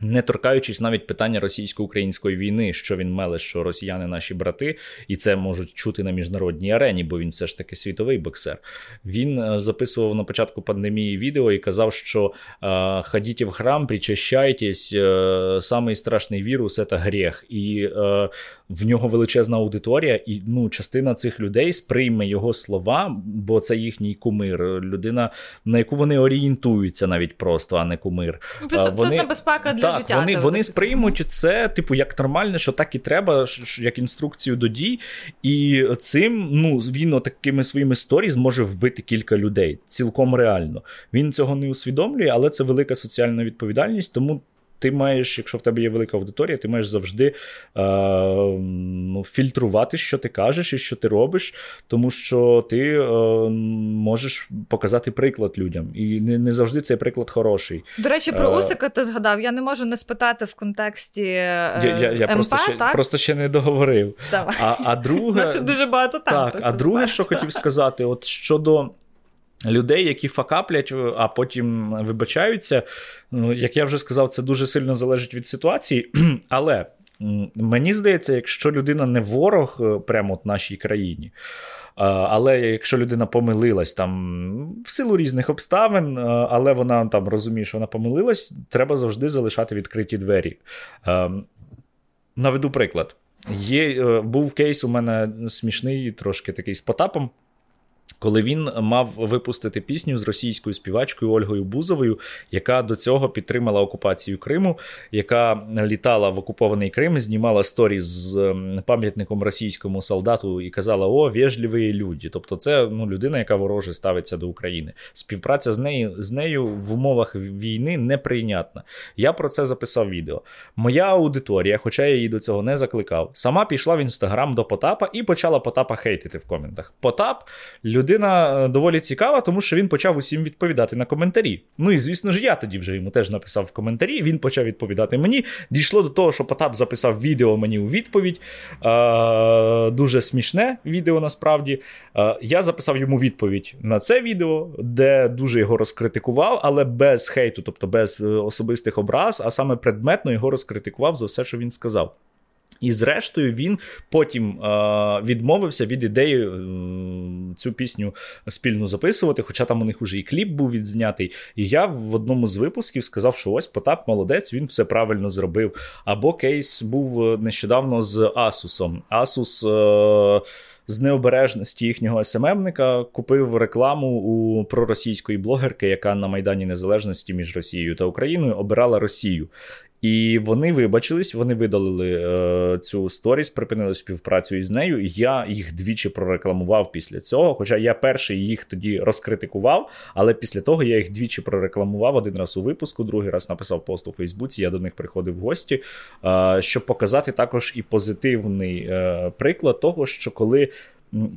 Не торкаючись навіть питання російсько-української війни, що він меле, що росіяни наші брати, і це можуть чути на міжнародній арені, бо він все ж таки світовий боксер. Він е, записував на початку пандемії відео і казав, що е, ходіть в храм, причащайтесь, е, самий страшний вірус це гріх. І е, в нього величезна аудиторія, і ну, частина цих людей сприйме його слова, бо це їхній кумир. Людина, на яку вони орієнтуються навіть просто, а не кумир.
Ну, просто вони, Це небезпека для
так,
життя.
Вони вони сприймуть це, типу, як нормальне, що так і треба, як інструкцію до дій. І цим ну, він такими своїми сторі зможе вбити кілька людей. Цілком реально. Він цього не усвідомлює, але це велика соціальна відповідальність, тому ти маєш, якщо в тебе є велика аудиторія, ти маєш завжди е, ну, фільтрувати, що ти кажеш і що ти робиш, тому що ти е, можеш показати приклад людям. І не не завжди цей приклад хороший.
До речі, про е, Усика ти згадав. Я не можу не спитати в контексті. Е, я я, я МП,
просто ще
так?
просто ще не договорив.
Давай.
А а друге,
дуже багато там.
Так, а друге, що хотів сказати, от щодо людей, які факаплять, а потім вибачаються. Ну, як я вже сказав, це дуже сильно залежить від ситуації. Але мені здається, якщо людина не ворог е, прямо от нашій країні. Але якщо людина помилилась там в силу різних обставин, але вона там розуміє, що вона помилилась, треба завжди залишати відкриті двері. Наведу приклад. Є, е, Був кейс у мене смішний, трошки такий з Потапом. Коли він мав випустити пісню з російською співачкою Ольгою Бузовою, яка до цього підтримала окупацію Криму, яка літала в окупований Крим, знімала сторі з ем, пам'ятником російському солдату і казала: О, вежливі люди. Тобто, це ну, людина, яка вороже ставиться до України. Співпраця з нею з нею в умовах війни неприйнятна. Я про це записав відео. Моя аудиторія, хоча я її до цього не закликав, сама пішла в інстаграм до Потапа і почала Потапа хейтити в коментах. Потап людина е, доволі цікава, тому що він почав усім відповідати на коментарі. Ну і звісно ж, я тоді вже йому теж написав в коментарі. Він почав відповідати мені. Дійшло до того, що Потап записав відео мені у відповідь. Е, Дуже смішне відео насправді. Е, Я записав йому відповідь на це відео, де дуже його розкритикував, але без хейту, тобто без е, особистих образ, а саме предметно його розкритикував за все, що він сказав. І, зрештою, він потім е, відмовився від ідеї е, цю пісню спільно записувати, хоча там у них вже і кліп був відзнятий. І я в одному з випусків сказав, що ось Потап молодець, він все правильно зробив. Або кейс був нещодавно з Асусом. Асус. Е, з необережності їхнього СММника купив рекламу у проросійської блогерки, яка на Майдані Незалежності між Росією та Україною обирала Росію. І вони вибачились, вони видалили е, цю сторіс, припинили співпрацю із нею. Я їх двічі прорекламував після цього. Хоча я перший їх тоді розкритикував, але після того я їх двічі прорекламував один раз у випуску, другий раз написав пост у Фейсбуці. Я до них приходив в гості, е, щоб показати також і позитивний е, приклад того, що коли,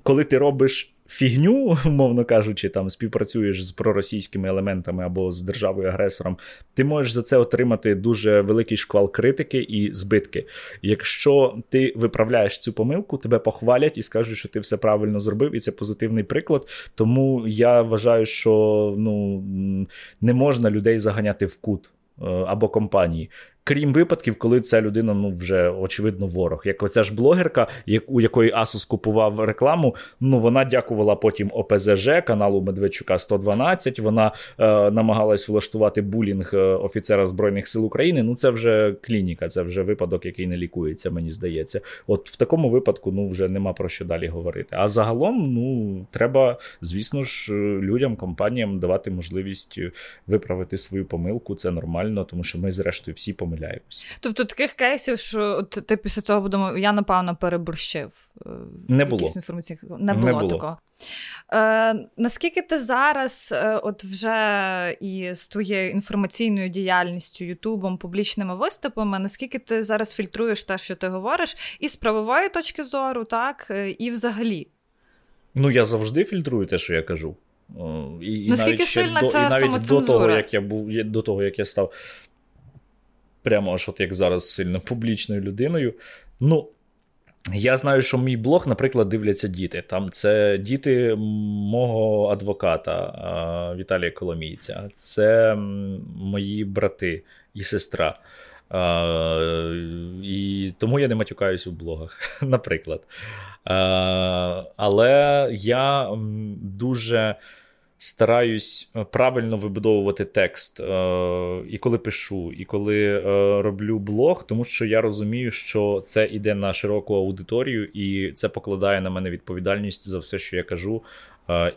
коли ти робиш фігню, умовно кажучи, там співпрацюєш з проросійськими елементами або з державою-агресором, ти можеш за це отримати дуже великий шквал критики і збитки. Якщо ти виправляєш цю помилку, тебе похвалять і скажуть, що ти все правильно зробив, і це позитивний приклад. Тому я вважаю, що ну не можна людей заганяти в кут. Е, або компанії крім випадків, коли ця людина ну вже очевидно ворог. Як оця ж блогерка, у якої Asus купував рекламу, ну вона дякувала потім ОПЗЖ каналу Медведчука 112. Вона е, намагалась влаштувати булінг е, офіцера Збройних сил України. Ну це вже клініка, це вже випадок, який не лікується, мені здається. От в такому випадку ну вже нема про що далі говорити. А загалом, ну треба, звісно ж, людям, компаніям давати можливість виправити свою помилку. Це нормально, тому що ми, зрештою, всі помиляємо помиляємось.
Тобто таких кейсів, що от ти після цього подумав, я напевно переборщив.
Е, не було.
Не було, Не було. такого. Е, Наскільки ти зараз, е, от вже і з твоєю інформаційною діяльністю, Ютубом, публічними виступами, наскільки ти зараз фільтруєш те, що ти говориш, і з правової точки зору, так, е, і взагалі?
Ну, я завжди фільтрую те, що я кажу.
І, і навіть сильна
до,
ця
і навіть до того, як я був до того, як я став прямо аж от як зараз сильно публічною людиною. Ну, я знаю, що мій блог, наприклад, дивляться діти. Там це діти мого адвоката Віталія Коломійця, це мої брати і сестра. І тому я не матюкаюсь у блогах, наприклад. Але я дуже стараюсь е, правильно вибудовувати текст, е, і коли пишу, і коли е, роблю блог, тому що я розумію, що це йде на широку аудиторію, і це покладає на мене відповідальність за все, що я кажу.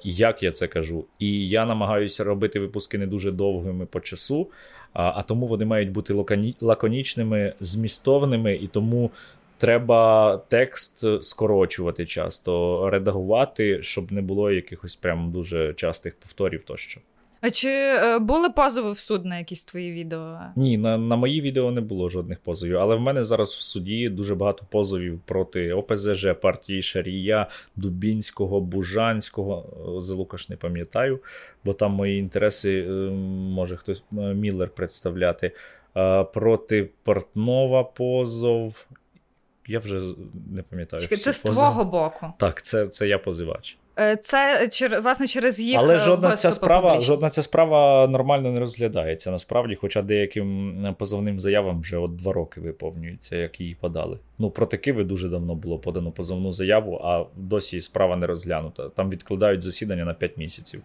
Як я це кажу, і я намагаюся робити випуски не дуже довгими по часу, а тому вони мають бути лаконічними, змістовними, і тому Треба текст скорочувати часто, редагувати, щоб не було якихось прям дуже частих повторів тощо.
А чи е, були позови в суд на якісь твої відео?
Ні, на на мої відео не було жодних позовів, але в мене зараз в суді дуже багато позовів проти ОПЗЖ, партії Шарія, Дубінського, Бужанського. За Лукаш не пам'ятаю, бо там мої інтереси е, може хтось е, Міллер представляти. Проти Портнова позов я вже не пам'ятаю.
Чекай, Це з твого боку.
Так, це це я позивач.
Е, це власне через їх.
Але жодна ця справа жодна ця справа нормально не розглядається насправді, хоча деяким позовним заявам вже от два роки виповнюється, як її подали. Ну, проти Киви дуже давно було подано позовну заяву, а досі справа не розглянута. Там відкладають засідання на 5 місяців.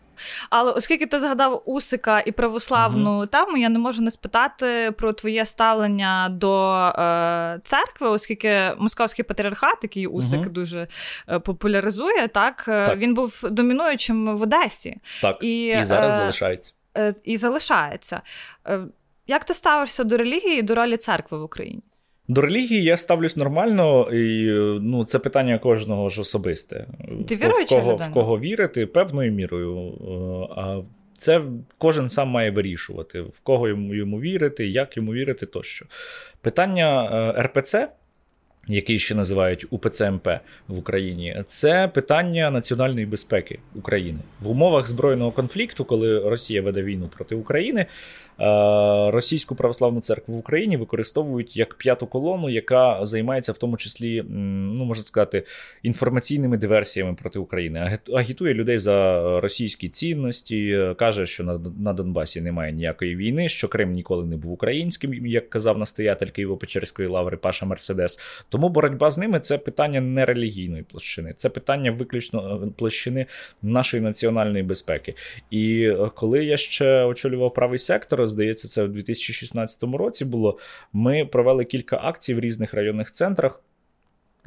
Але оскільки ти згадав Усика і православну угу. тему, я не можу не спитати про твоє ставлення до е, церкви, оскільки московський патріархат, який Усик угу. дуже е, популяризує, так, е, так він був домінуючим в Одесі.
Так, і, і зараз е, залишається.
Е, і залишається. Е, як ти ставишся до релігії і до ролі церкви в Україні?
До релігії я ставлюсь нормально, і ну, це питання кожного ж особисте.
Ти в кого,
в кого вірити певною мірою. А це кожен сам має вирішувати, в кого йому йому вірити, як йому вірити тощо. Питання РПЦ який ще називають УПЦМП в Україні, це питання національної безпеки України в умовах збройного конфлікту, коли Росія веде війну проти України. Е, російську православну церкву в Україні використовують як п'яту колону, яка займається в тому числі, ну можна сказати, інформаційними диверсіями проти України. Агітує людей за російські цінності, каже, що на, Донбасі немає ніякої війни, що Крим ніколи не був українським, як казав настоятель Києво-Печерської лаври Паша Мерседес. Тому боротьба з ними це питання не релігійної площини, це питання виключно е, площини нашої національної безпеки. І е, коли я ще очолював правий сектор здається, це в 2016 році було. Ми провели кілька акцій в різних районних центрах.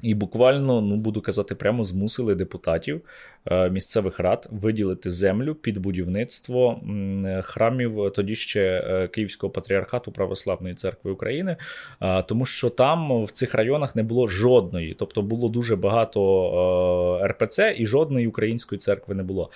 І буквально, ну буду казати, прямо змусили депутатів е, місцевих рад виділити землю під будівництво храмів тоді ще е, Київського патріархату Православної церкви України, тому що там в цих районах не було жодної, тобто було дуже багато РПЦ і жодної української церкви не було.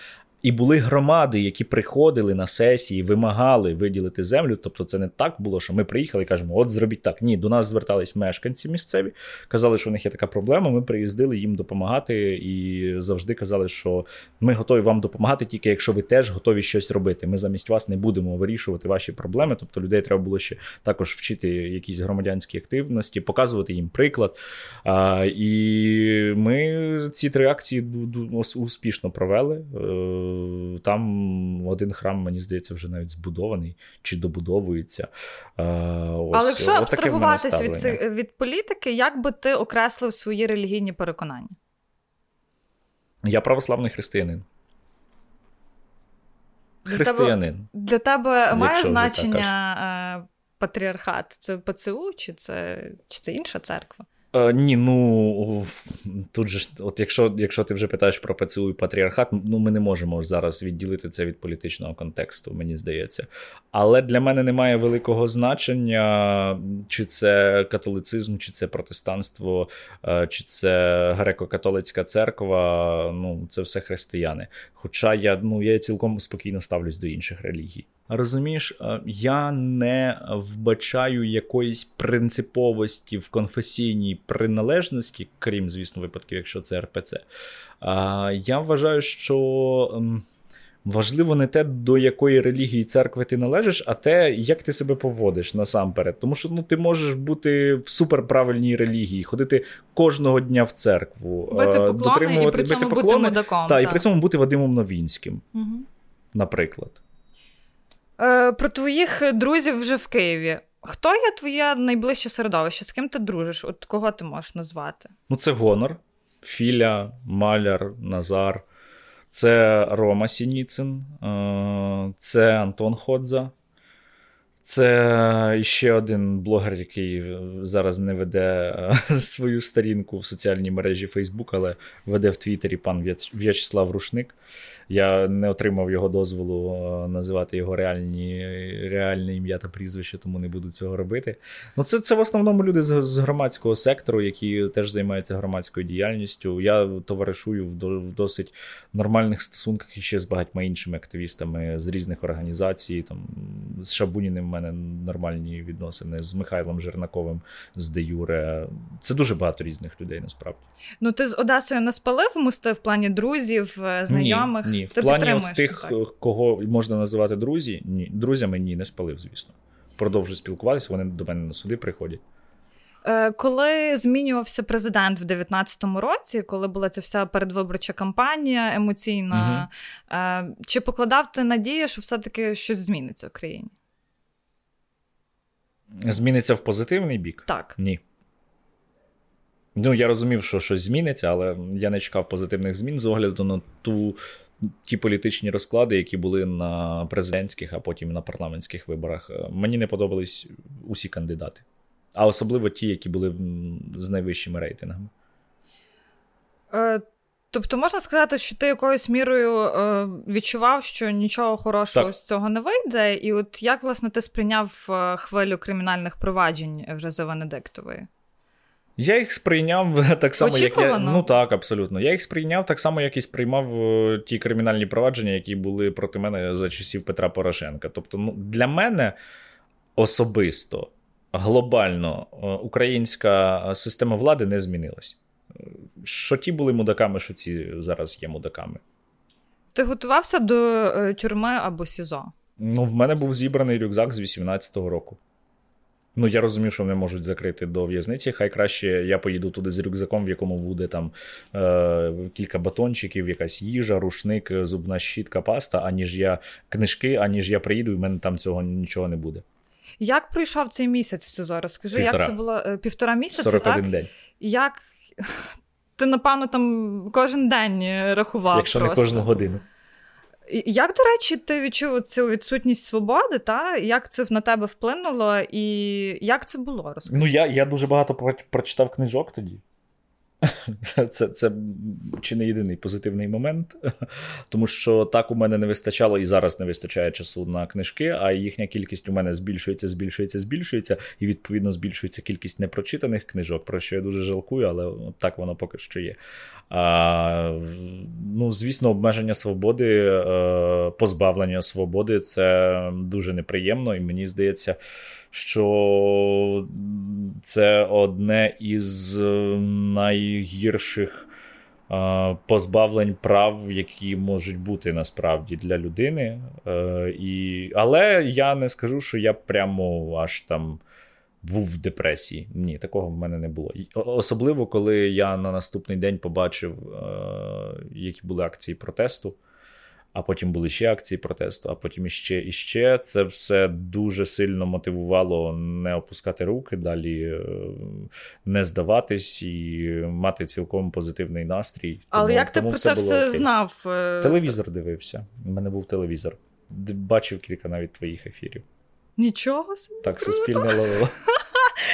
І були громади, які приходили на сесії, вимагали виділити землю. Тобто, це не так було, що ми приїхали і кажемо, от зробіть так. Ні, до нас звертались мешканці місцеві, казали, що у них є така проблема. Ми приїздили їм допомагати і завжди казали, що ми готові вам допомагати, тільки якщо ви теж готові щось робити. Ми замість вас не будемо вирішувати ваші проблеми. Тобто людей треба було ще також вчити якісь громадянські активності, показувати їм приклад. А, І ми ці три акції успішно провели. Е, там один храм, мені здається, вже навіть збудований чи добудовується.
Ось, Але якщо абстрагуватись від від політики, як би ти окреслив свої релігійні переконання?
Я православний християнин. Християнин.
Для тебе, для тебе має значення е, патріархат? Це ПЦУ, чи це, чи це інша церква?
Е, ні, ну тут же от якщо якщо ти вже питаєш про ПЦУ і патріархат, ну ми не можемо зараз відділити це від політичного контексту, мені здається. Але для мене немає великого значення, чи це католицизм, чи це протестанство, е, чи це греко-католицька церква. Ну, це все християни. Хоча я ну, я цілком спокійно ставлюсь до інших релігій. Розумієш, е, я не вбачаю якоїсь принциповості в конфесійній приналежності, крім, звісно, випадків, якщо це РПЦ. Я вважаю, що ем, важливо не те, до якої релігії церкви ти належиш, а те, як ти себе поводиш насамперед. Тому що ну, ти можеш бути в суперправильній релігії, ходити кожного дня в церкву,
бити поклони дотримувати і при цьому бити поклони, бути мудаком.
Та, та. І при цьому бути Вадимом Новінським, угу. наприклад.
Е, Про твоїх друзів вже в Києві. Хто є твоє найближче середовище? З ким ти дружиш? От кого ти можеш назвати?
Ну, це Гонор, Філя, Маляр, Назар, це Рома Сініцин, е, це Антон Ходза. Це ще один блогер, який зараз не веде е, свою сторінку в соціальній мережі Facebook, але веде в Твіттері пан В'ячеслав Рушник. Я не отримав його дозволу е, називати його реальні, реальне ім'я та прізвище, тому не буду цього робити. Ну, Це це в основному люди з, з громадського сектору, які теж займаються громадською діяльністю. Я товаришую в, до, в досить нормальних стосунках ще з багатьма іншими активістами з різних організацій. Там З Шабуніним мене нормальні відносини, з Михайлом Жернаковим, з Де Юре. Це дуже багато різних людей насправді.
Ну, ти з Одесою не спалив мости в плані друзів, е, знайомих?
Ні, ні. в плані от тих, так? кого можна називати друзі, ні, друзями ні, не спалив, звісно. Продовжую спілкуватися, вони до мене на суди приходять.
Е, коли змінювався президент в 2019 році, коли була ця вся передвиборча кампанія емоційна, угу. чи покладав ти надію, що все-таки щось зміниться в країні?
Зміниться в позитивний бік?
Так.
Ні. Ну, я розумів, що щось зміниться, але я не чекав позитивних змін з огляду на ту. Ті політичні розклади, які були на президентських, а потім на парламентських виборах, мені не подобались усі кандидати, а особливо ті, які були з найвищими рейтингами.
Тобто можна сказати, що ти якоюсь мірою е, відчував, що нічого хорошого так. з цього не вийде, і от як власне ти сприйняв е, хвилю кримінальних проваджень вже за Венедиктової?
Я їх сприйняв так само, Очікувано. як я. Ну так, абсолютно. Я їх сприйняв так само, як і сприймав е, ті кримінальні провадження, які були проти мене за часів Петра Порошенка. Тобто, ну, для мене особисто, глобально, е, українська система влади не змінилась. Що ті були мудаками, що ці зараз є мудаками.
Ти готувався до е, тюрми або СІЗО?
Ну, в мене був зібраний рюкзак з 18-го року. Ну, я розумію, що вони можуть закрити до в'язниці. Хай краще я поїду туди з рюкзаком, в якому буде там е, кілька батончиків, якась їжа, рушник, зубна щітка, паста, аніж я книжки, аніж я приїду, і в мене там цього нічого не буде.
Як пройшов цей місяць в СИЗО? Розкажи, півтора. як це було е, півтора місяця?
41
так?
день.
Як ти, напевно, там кожен день рахував?
Якщо
просто.
не кожну годину.
Як, до речі, ти відчув цю відсутність свободи, та як це на тебе вплинуло, і як це було? Розкажи.
Ну, я я дуже багато прочитав книжок тоді. Це це чи не єдиний позитивний момент, тому що так у мене не вистачало і зараз не вистачає часу на книжки, а їхня кількість у мене збільшується, збільшується, збільшується, і відповідно збільшується кількість непрочитаних книжок, про що я дуже жалкую, але так воно поки що є. А, Ну, Звісно, обмеження свободи, е, позбавлення свободи це дуже неприємно, і мені здається що це одне із е, найгірших е, позбавлень прав, які можуть бути насправді для людини. Е, і... Але я не скажу, що я прямо аж там. Був в депресії. Ні, такого в мене не було. Особливо, коли я на наступний день побачив, які були акції протесту а потім були ще акції протесту, а потім іще і ще. Це все дуже сильно мотивувало не опускати руки, далі е, не здаватись і мати цілком позитивний настрій.
Але тому, як ти про це все окей. знав?
Е, телевізор дивився. У мене був телевізор. Bачив кілька навіть твоїх ефірів.
Нічого собі.
Так, суспільне ловило.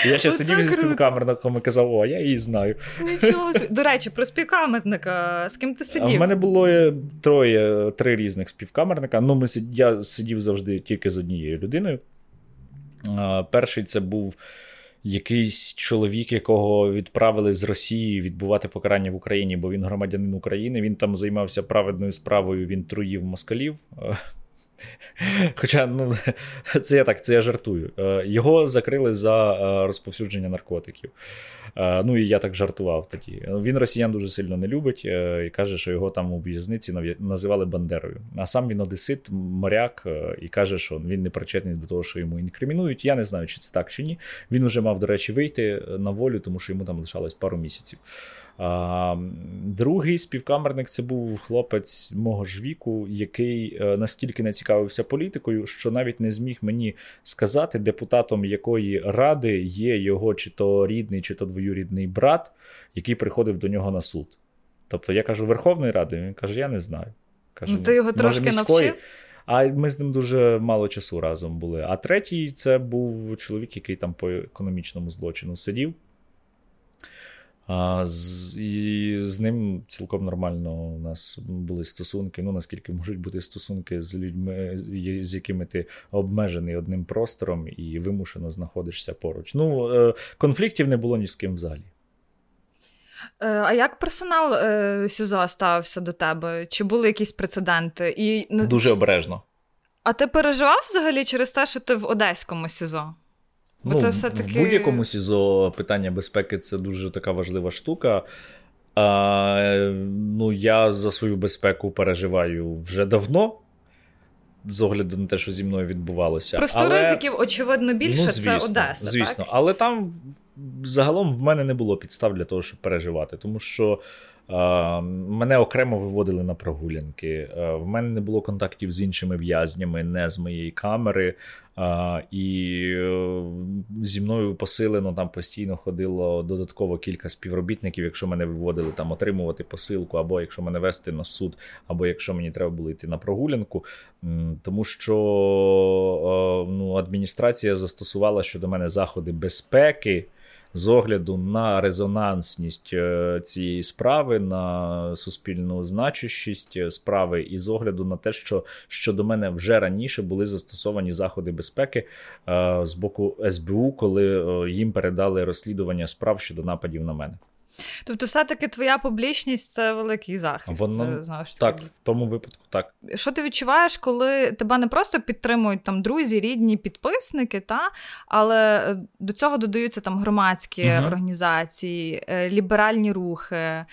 Я ще сидів зі співкамерником і казав, о, я її знаю.
Нічого До речі, про співкамерника. З ким ти сидів? У
мене було е, троє, три різних співкамерника. Ну, ми, Я сидів завжди тільки з однією людиною. Перший це був. Якийсь чоловік, якого відправили з Росії відбувати покарання в Україні, бо він громадянин України. Він там займався праведною справою, він труїв москалів. Хоча, ну, це я так, це я жартую. Е, його закрили за е, розповсюдження наркотиків. Е, ну і я так жартував тоді. Він росіян дуже сильно не любить і каже, що його там у в'язниці називали Бандерою. А сам він одесит, моряк, і каже, що він не причетний до того, що йому інкримінують. Я не знаю, чи це так чи ні. Він уже мав, до речі, вийти на волю, тому що йому там лишалось пару місяців. А, Другий співкамерник це був хлопець мого ж віку, який е, настільки не цікавився політикою, що навіть не зміг мені сказати, депутатом якої ради є його чи то рідний, чи то двоюрідний брат, який приходив до нього на суд. Тобто я кажу Верховної Ради, він каже: Я не знаю.
Кажу, ну, Ти його трошки міської? навчив?
А ми з ним дуже мало часу разом були. А третій це був чоловік, який там по економічному злочину сидів. А, з, І з ним цілком нормально у нас були стосунки. Ну наскільки можуть бути стосунки з людьми, з якими ти обмежений одним простором і вимушено знаходишся поруч. Ну, е, конфліктів не було ні з ким взагалі.
Е, а як персонал е, СІЗО ставився до тебе? Чи були якісь прецеденти? І
Дуже обережно.
А ти переживав взагалі через те, що ти в Одеському СІЗО?
Бо ну, це все таки... В будь-якому СІЗО питання безпеки це дуже така важлива штука. А, Ну, Я за свою безпеку переживаю вже давно, з огляду на те, що зі мною відбувалося.
Просто але... ризиків, очевидно, більше ну, звісно, це Одеса.
Звісно,
так?
але там загалом в мене не було підстав для того, щоб переживати, тому що. Мене окремо виводили на прогулянки. В мене не було контактів з іншими в'язнями, не з моєї камери. І е, зі мною посилено там постійно ходило додатково кілька співробітників, якщо мене виводили там отримувати посилку, або якщо мене вести на суд, або якщо мені треба було йти на прогулянку. Тому що е, ну, адміністрація застосувала щодо мене заходи безпеки з огляду на резонансність е, цієї справи, на суспільну значущість е, справи, і з огляду на те, що щодо мене вже раніше були застосовані заходи безпеки е, з боку СБУ, коли їм передали розслідування справ щодо нападів на мене.
Тобто, все-таки твоя публічність це великий захист.
Воно, знаєш, Так, в тому випадку так.
Що ти відчуваєш, коли тебе не просто підтримують там друзі, рідні, підписники, та, але е, до цього додаються там громадські угу. організації, е, ліберальні рухи,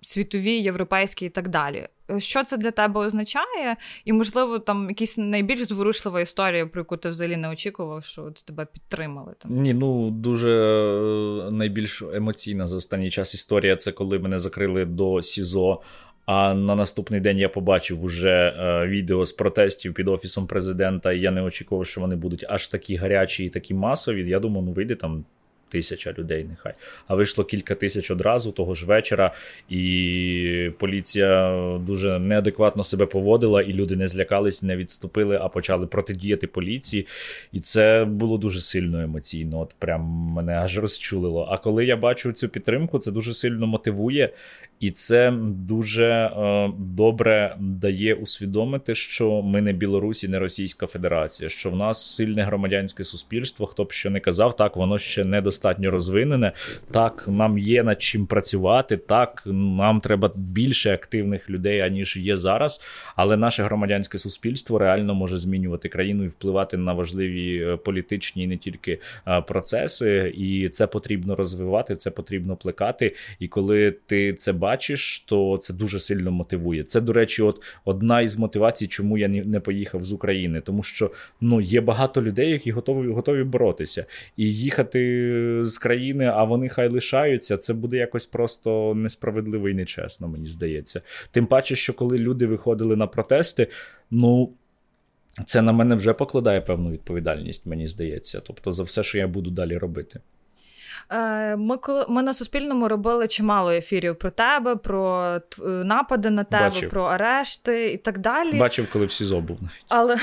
світові, європейські і так далі що це для тебе означає, і, можливо, там якась найбільш зворушлива історія, про яку ти взагалі не очікував, що от тебе підтримали. Там.
Ні, ну дуже е, найбільш емоційна за останній час історія це коли мене закрили до СІЗО. А на наступний день я побачив уже е, відео з протестів під офісом президента, і я не очікував, що вони будуть аж такі гарячі і такі масові. Я думав, ну вийде там тисяча людей, нехай. А вийшло кілька тисяч одразу того ж вечора, і поліція дуже неадекватно себе поводила, і люди не злякались, не відступили, а почали протидіяти поліції. І це було дуже сильно емоційно. От прям мене аж розчулило. А коли я бачу цю підтримку, це дуже сильно мотивує. І це дуже е, добре дає усвідомити, що ми не Білорусі, не Російська Федерація, що в нас сильне громадянське суспільство. Хто б що не казав, так воно ще недостатньо розвинене. Так, нам є над чим працювати. Так, нам треба більше активних людей, аніж є зараз. Але наше громадянське суспільство реально може змінювати країну і впливати на важливі е, політичні і не тільки е, процеси. І це потрібно розвивати, це потрібно плекати. І коли ти це бачиш, то це дуже сильно мотивує. Це, до речі, от одна із мотивацій, чому я не поїхав з України, тому що ну є багато людей, які готові готові боротися, і їхати з країни, а вони хай лишаються. Це буде якось просто несправедливо і нечесно, мені здається. Тим паче, що коли люди виходили на протести, ну. Це на мене вже покладає певну відповідальність, мені здається. Тобто за все, що я буду далі робити.
Е, ми коли ми на Суспільному робили чимало ефірів про тебе, про е, напади на тебе, Бачив. про арешти і так далі.
Бачив, коли в СІЗО був навіть.
Але.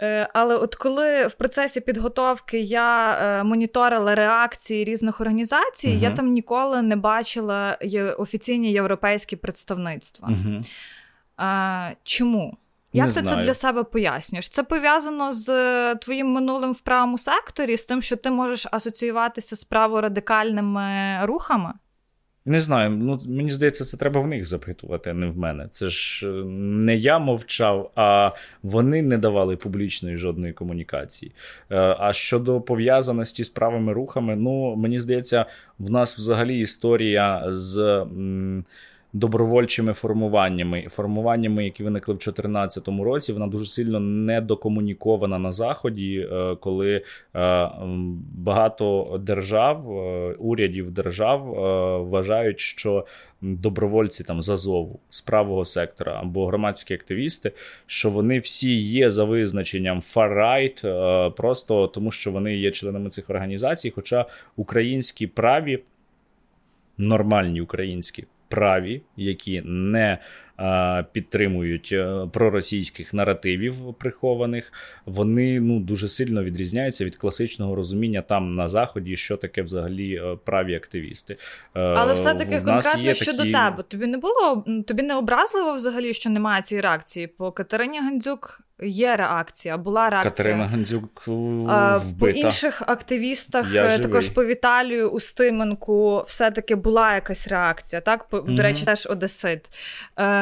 Е, але от коли в процесі підготовки я моніторила реакції різних організацій, uh я там ніколи не бачила офіційні європейські представництва. uh Чому? Як не ти знаю. це для себе пояснюєш? Це пов'язано з е, твоїм минулим в правому секторі, з тим, що ти можеш асоціюватися з праворадикальними рухами?
Не знаю. Ну мені здається, це треба в них запитувати, а не в мене. Це ж е, не я мовчав, а вони не давали публічної жодної комунікації. Е, а щодо пов'язаності з правими рухами, ну мені здається, в нас взагалі історія з добровольчими формуваннями, формуваннями, які виникли в 2014 році, вона дуже сильно недокомунікована на заході, е, коли е, багато держав, е, урядів держав вважають, що добровольці там з Азову, з правого сектора або громадські активісти, що вони всі є за визначенням фар-райт, просто тому, що вони є членами цих організацій, хоча українські праві. Нормальні українські праві, які не підтримують е, проросійських наративів прихованих, вони ну дуже сильно відрізняються від класичного розуміння там на заході, що таке взагалі е, праві активісти.
Е, Але все таки конкретно щодо такі... тебе. Тобі не було тобі не образливо взагалі, що немає цієї реакції по Катерині Гандзюк. Є реакція, була реакція.
Катерина Гандзюк вбита.
По інших активістах, Я також живий. по Віталію Устименку, все-таки була якась реакція. Так, угу. До речі, теж Одесит.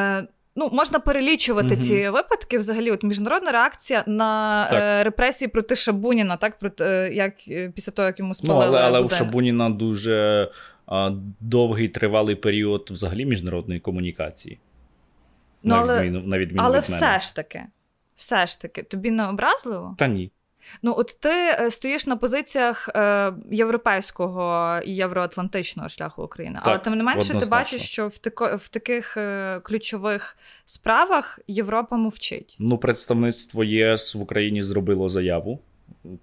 Е, Ну, можна перелічувати угу. ці випадки. Взагалі, от міжнародна реакція на е, репресії проти Шабуніна, так проти е, як е, після того, як йому спалили
Ну, Але але
у
Шабуніна дуже а, довгий тривалий період взагалі міжнародної комунікації.
Ну, на але, відміну, на відміну але від все ж таки, все ж таки, тобі не образливо?
Та ні.
Ну, от ти е, стоїш на позиціях е, європейського і євроатлантичного шляху України, так, але тим не менше, однозначно. ти бачиш, що в тако, в таких е, ключових справах Європа мовчить.
Ну, представництво ЄС в Україні зробило заяву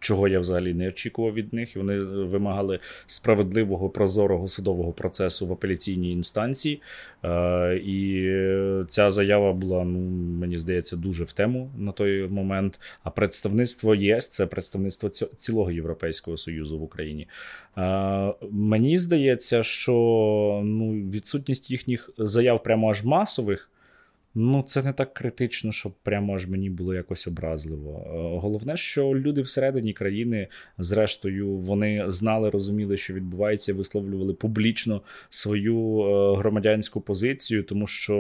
чого я взагалі не очікував від них. Вони вимагали справедливого прозорого судового процесу в апеляційній інстанції. Е, і ця заява була, ну мені здається, дуже в тему на той момент. А представництво ЄС це представництво цілого Європейського союзу в Україні. Е, мені здається, що ну, відсутність їхніх заяв прямо аж масових. Ну, це не так критично, щоб прямо аж мені було якось образливо. Е, головне, що люди всередині країни, зрештою, вони знали, розуміли, що відбувається, висловлювали публічно свою е, громадянську позицію, тому що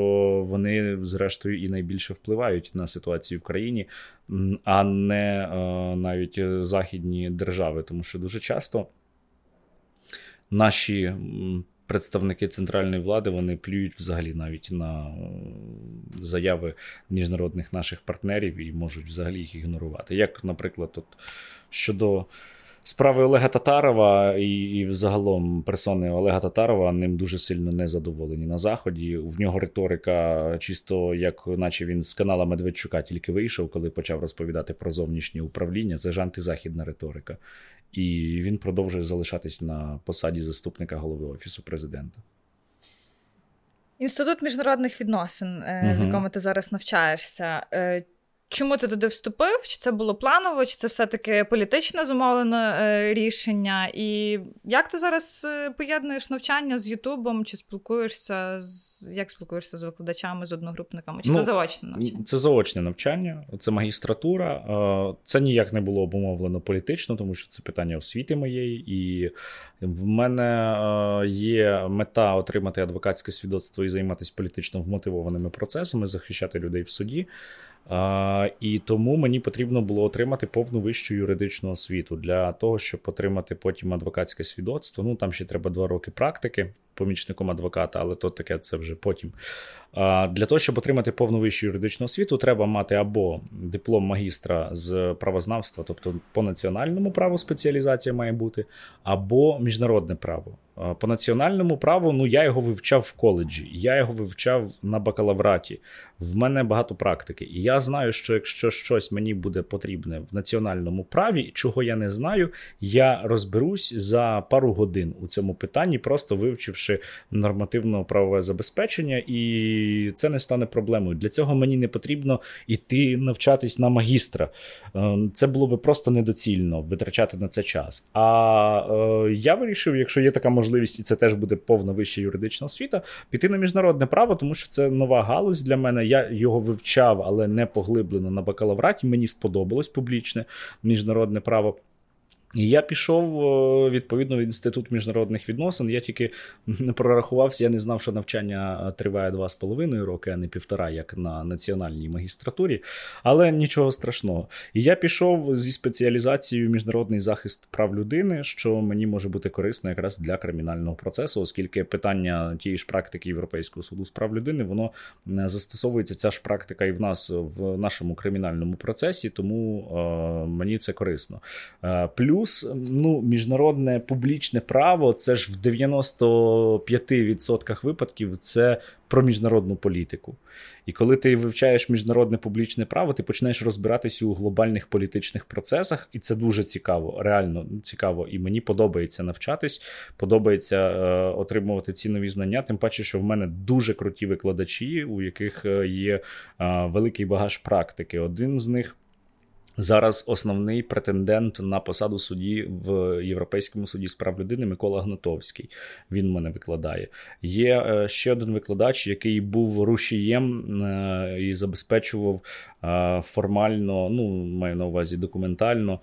вони, зрештою, і найбільше впливають на ситуацію в країні, а не е, навіть західні держави, тому що дуже часто наші представники центральної влади вони плюють взагалі навіть на е, заяви міжнародних наших партнерів і можуть взагалі їх ігнорувати. Як, наприклад, от щодо Справи Олега Татарова і і взагалом персони Олега Татарова ним дуже сильно не задоволені на заході. В нього риторика, чисто як наче він з канала Медведчука тільки вийшов, коли почав розповідати про зовнішнє управління. Це ж антизахідна риторика, і він продовжує залишатись на посаді заступника голови офісу президента.
Інститут міжнародних відносин, uh в якому ти зараз навчаєшся. Чому ти туди вступив? Чи це було планово, чи це все-таки політично зумовлене е, рішення? І як ти зараз е, поєднуєш навчання з Ютубом? Чи спілкуєшся з як спілкуєшся з викладачами, з одногрупниками? Чи ну, це заочне навчання?
Це заочне навчання, це магістратура. Е, це ніяк не було обумовлено політично, тому що це питання освіти моєї, і в мене є мета отримати адвокатське свідоцтво і займатися політично вмотивованими процесами, захищати людей в суді. А, І тому мені потрібно було отримати повну вищу юридичну освіту для того, щоб отримати потім адвокатське свідоцтво. Ну там ще треба два роки практики помічником адвоката, але то таке це вже потім. Для того, щоб отримати повну вищу юридичну освіту, треба мати або диплом магістра з правознавства, тобто по національному праву спеціалізація має бути, або міжнародне право. По національному праву ну я його вивчав в коледжі, я його вивчав на бакалавраті. В мене багато практики. І я знаю, що якщо щось мені буде потрібне в національному праві, чого я не знаю, я розберусь за пару годин у цьому питанні, просто вивчивши нормативно-правове забезпечення, і це не стане проблемою. Для цього мені не потрібно йти навчатись на магістра. Е, це було би просто недоцільно витрачати на це час. А е, я вирішив, якщо є така можливість, і це теж буде повна вища юридична освіта, піти на міжнародне право, тому що це нова галузь для мене. Я його вивчав, але не поглиблено на бакалавраті. Мені сподобалось публічне міжнародне право. І я пішов відповідно в інститут міжнародних відносин. Я тільки не прорахувався, я не знав, що навчання триває два з половиною роки, а не півтора, як на національній магістратурі. Але нічого страшного. І я пішов зі спеціалізацією міжнародний захист прав людини, що мені може бути корисно якраз для кримінального процесу, оскільки питання тієї ж практики Європейського суду з прав людини воно е, застосовується ця ж практика і в нас в нашому кримінальному процесі, тому е, мені це корисно. Е, плюс плюс ну, міжнародне публічне право це ж в 95% випадків це про міжнародну політику. І коли ти вивчаєш міжнародне публічне право, ти починаєш розбиратися у глобальних політичних процесах, і це дуже цікаво, реально цікаво. І мені подобається навчатись, подобається е, отримувати ці нові знання. Тим паче, що в мене дуже круті викладачі, у яких е, є е, великий багаж практики. Один з них. Зараз основний претендент на посаду судді в Європейському суді з прав людини Микола Гнатовський. Він мене викладає. Є е, ще один викладач, який був рушієм е, і забезпечував е, формально, ну маю на увазі документально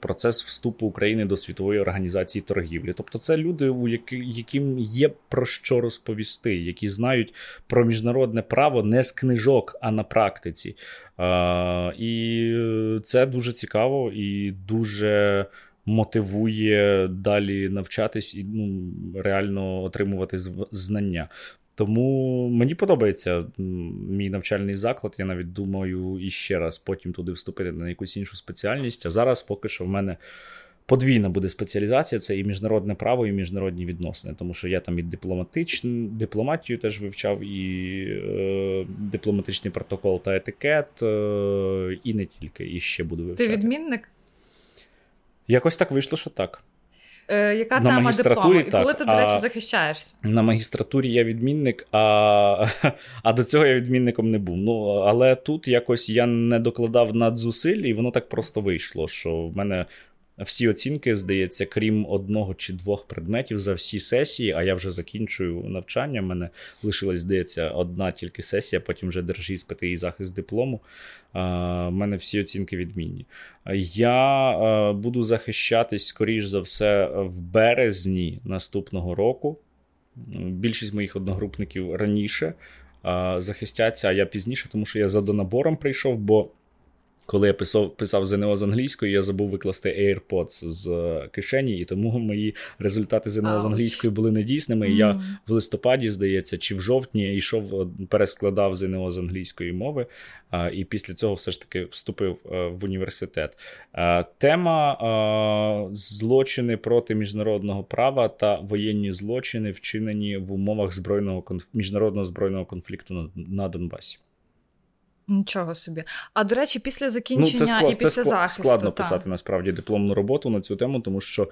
процес вступу України до світової організації торгівлі. Тобто, це люди, у яким є про що розповісти, які знають про міжнародне право не з книжок, а на практиці. І це дуже цікаво і дуже. Мотивує далі навчатись і ну, реально отримувати знання. Тому мені подобається мій навчальний заклад. Я навіть думаю іще раз потім туди вступити на якусь іншу спеціальність. А зараз поки що в мене подвійна буде спеціалізація: це і міжнародне право, і міжнародні відносини. Тому що я там і дипломатичну дипломатію теж вивчав, і е, дипломатичний протокол та етикет, е, і не тільки, і ще буду вивчати.
Ти відмінник?
Якось так вийшло, що так.
Е, Яка на тема диплому? І коли ти, до речі, захищаєшся?
На магістратурі я відмінник, а а до цього я відмінником не був. Ну, Але тут якось я не докладав надзусиль, і воно так просто вийшло, що в мене всі оцінки, здається, крім одного чи двох предметів за всі сесії, а я вже закінчую навчання. У мене лишилась, здається, одна тільки сесія, потім вже держи іспити і захист диплому. У мене всі оцінки відмінні. Я буду захищатись, скоріш за все, в березні наступного року. Більшість моїх одногрупників раніше захистяться, а я пізніше, тому що я за донабором прийшов, бо Коли я писав писав ЗНО з англійської, я забув викласти AirPods з е, кишені, і тому мої результати ЗНО з англійської були недійсними. Mm. Я в листопаді, здається, чи в жовтні йшов, е, перескладав ЗНО з англійської мови, і після цього все ж таки вступив е, в університет. Тема злочини проти міжнародного права та воєнні злочини, вчинені в умовах збройного міжнародного збройного конфлікту на Донбасі.
Нічого собі. А до речі, після закінчення ну, це склад, і після це захисту,
складно та. писати насправді дипломну роботу на цю тему, тому що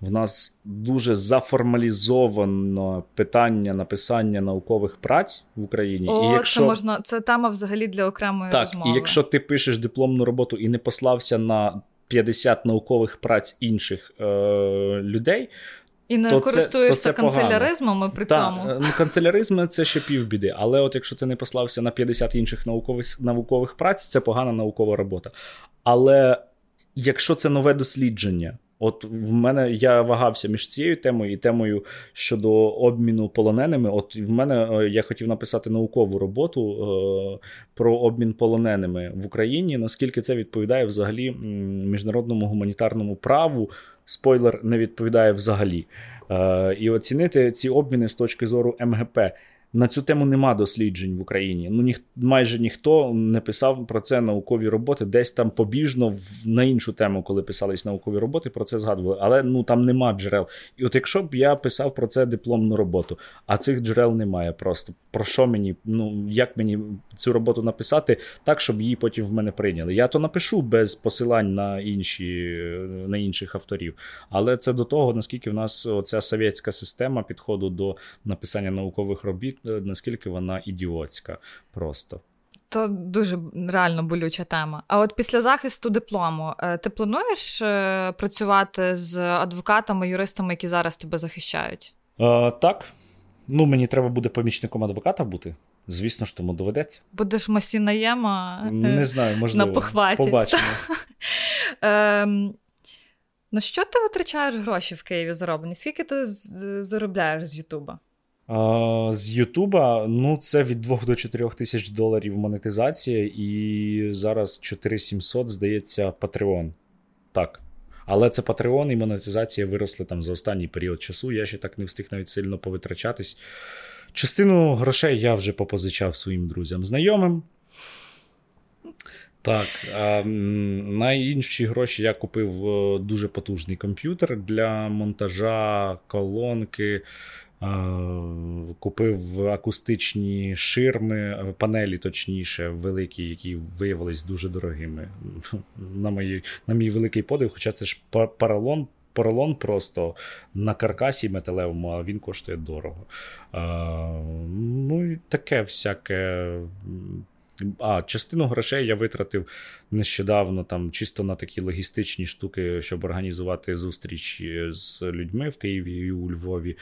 в нас дуже заформалізовано питання написання наукових праць в Україні.
О,
і якщо...
Це можна, це тема взагалі для окремої
так,
розмови.
І якщо ти пишеш дипломну роботу і не послався на 50 наукових праць інших е- людей,
і не
то
користуєшся
це, то це
канцеляризмами при
так,
цьому.
Ну, канцеляризм це ще півбіди. Але от якщо ти не послався на 50 інших наукових наукових праць, це погана наукова робота. Але якщо це нове дослідження, от в мене я вагався між цією темою і темою щодо обміну полоненими. От в мене е, я хотів написати наукову роботу е, про обмін полоненими в Україні. Наскільки це відповідає взагалі міжнародному гуманітарному праву? Спойлер не відповідає взагалі. Е, І оцінити ці обміни з точки зору МГП. На цю тему нема досліджень в Україні. Ну ніх, майже ніхто не писав про це наукові роботи. Десь там побіжно на іншу тему, коли писались наукові роботи, про це згадували. Але ну там нема джерел. І от якщо б я писав про це дипломну роботу, а цих джерел немає просто про що мені, ну як мені цю роботу написати так, щоб її потім в мене прийняли. Я то напишу без посилань на інші, на інших авторів. Але це до того, наскільки в нас оця совєтська система підходу до написання наукових робіт, наскільки вона ідіотська просто.
То дуже реально болюча тема. А от після захисту диплому е, ти плануєш е, працювати з адвокатами, юристами, які зараз тебе захищають?
Е, Так. Ну, мені треба буде помічником адвоката бути. Звісно ж, тому доведеться.
Будеш масінаєма
Не знаю, можливо.
на похваті.
Побачимо.
Ем, на що ти витрачаєш гроші в Києві зароблені? Скільки ти заробляєш з Ютуба?
З Ютуба ну це від 2 до 4 тисяч доларів монетизація, і зараз 4700, здається, Patreon. Так. Але це Patreon і монетизація виросли там за останній період часу. Я ще так не встиг навіть сильно повитрачатись. Частину грошей я вже попозичав своїм друзям, знайомим. Так, а на інші гроші я купив е, дуже потужний комп'ютер для монтажа колонки, Купив акустичні ширми, панелі, точніше, великі, які виявились дуже дорогими. На мої, на мій великий подив, хоча це ж паралон. Поролон просто на каркасі металевому, а він коштує дорого. А, Ну і таке всяке а частину грошей я витратив нещодавно там чисто на такі логістичні штуки, щоб організувати зустріч з людьми в Києві і у Львові.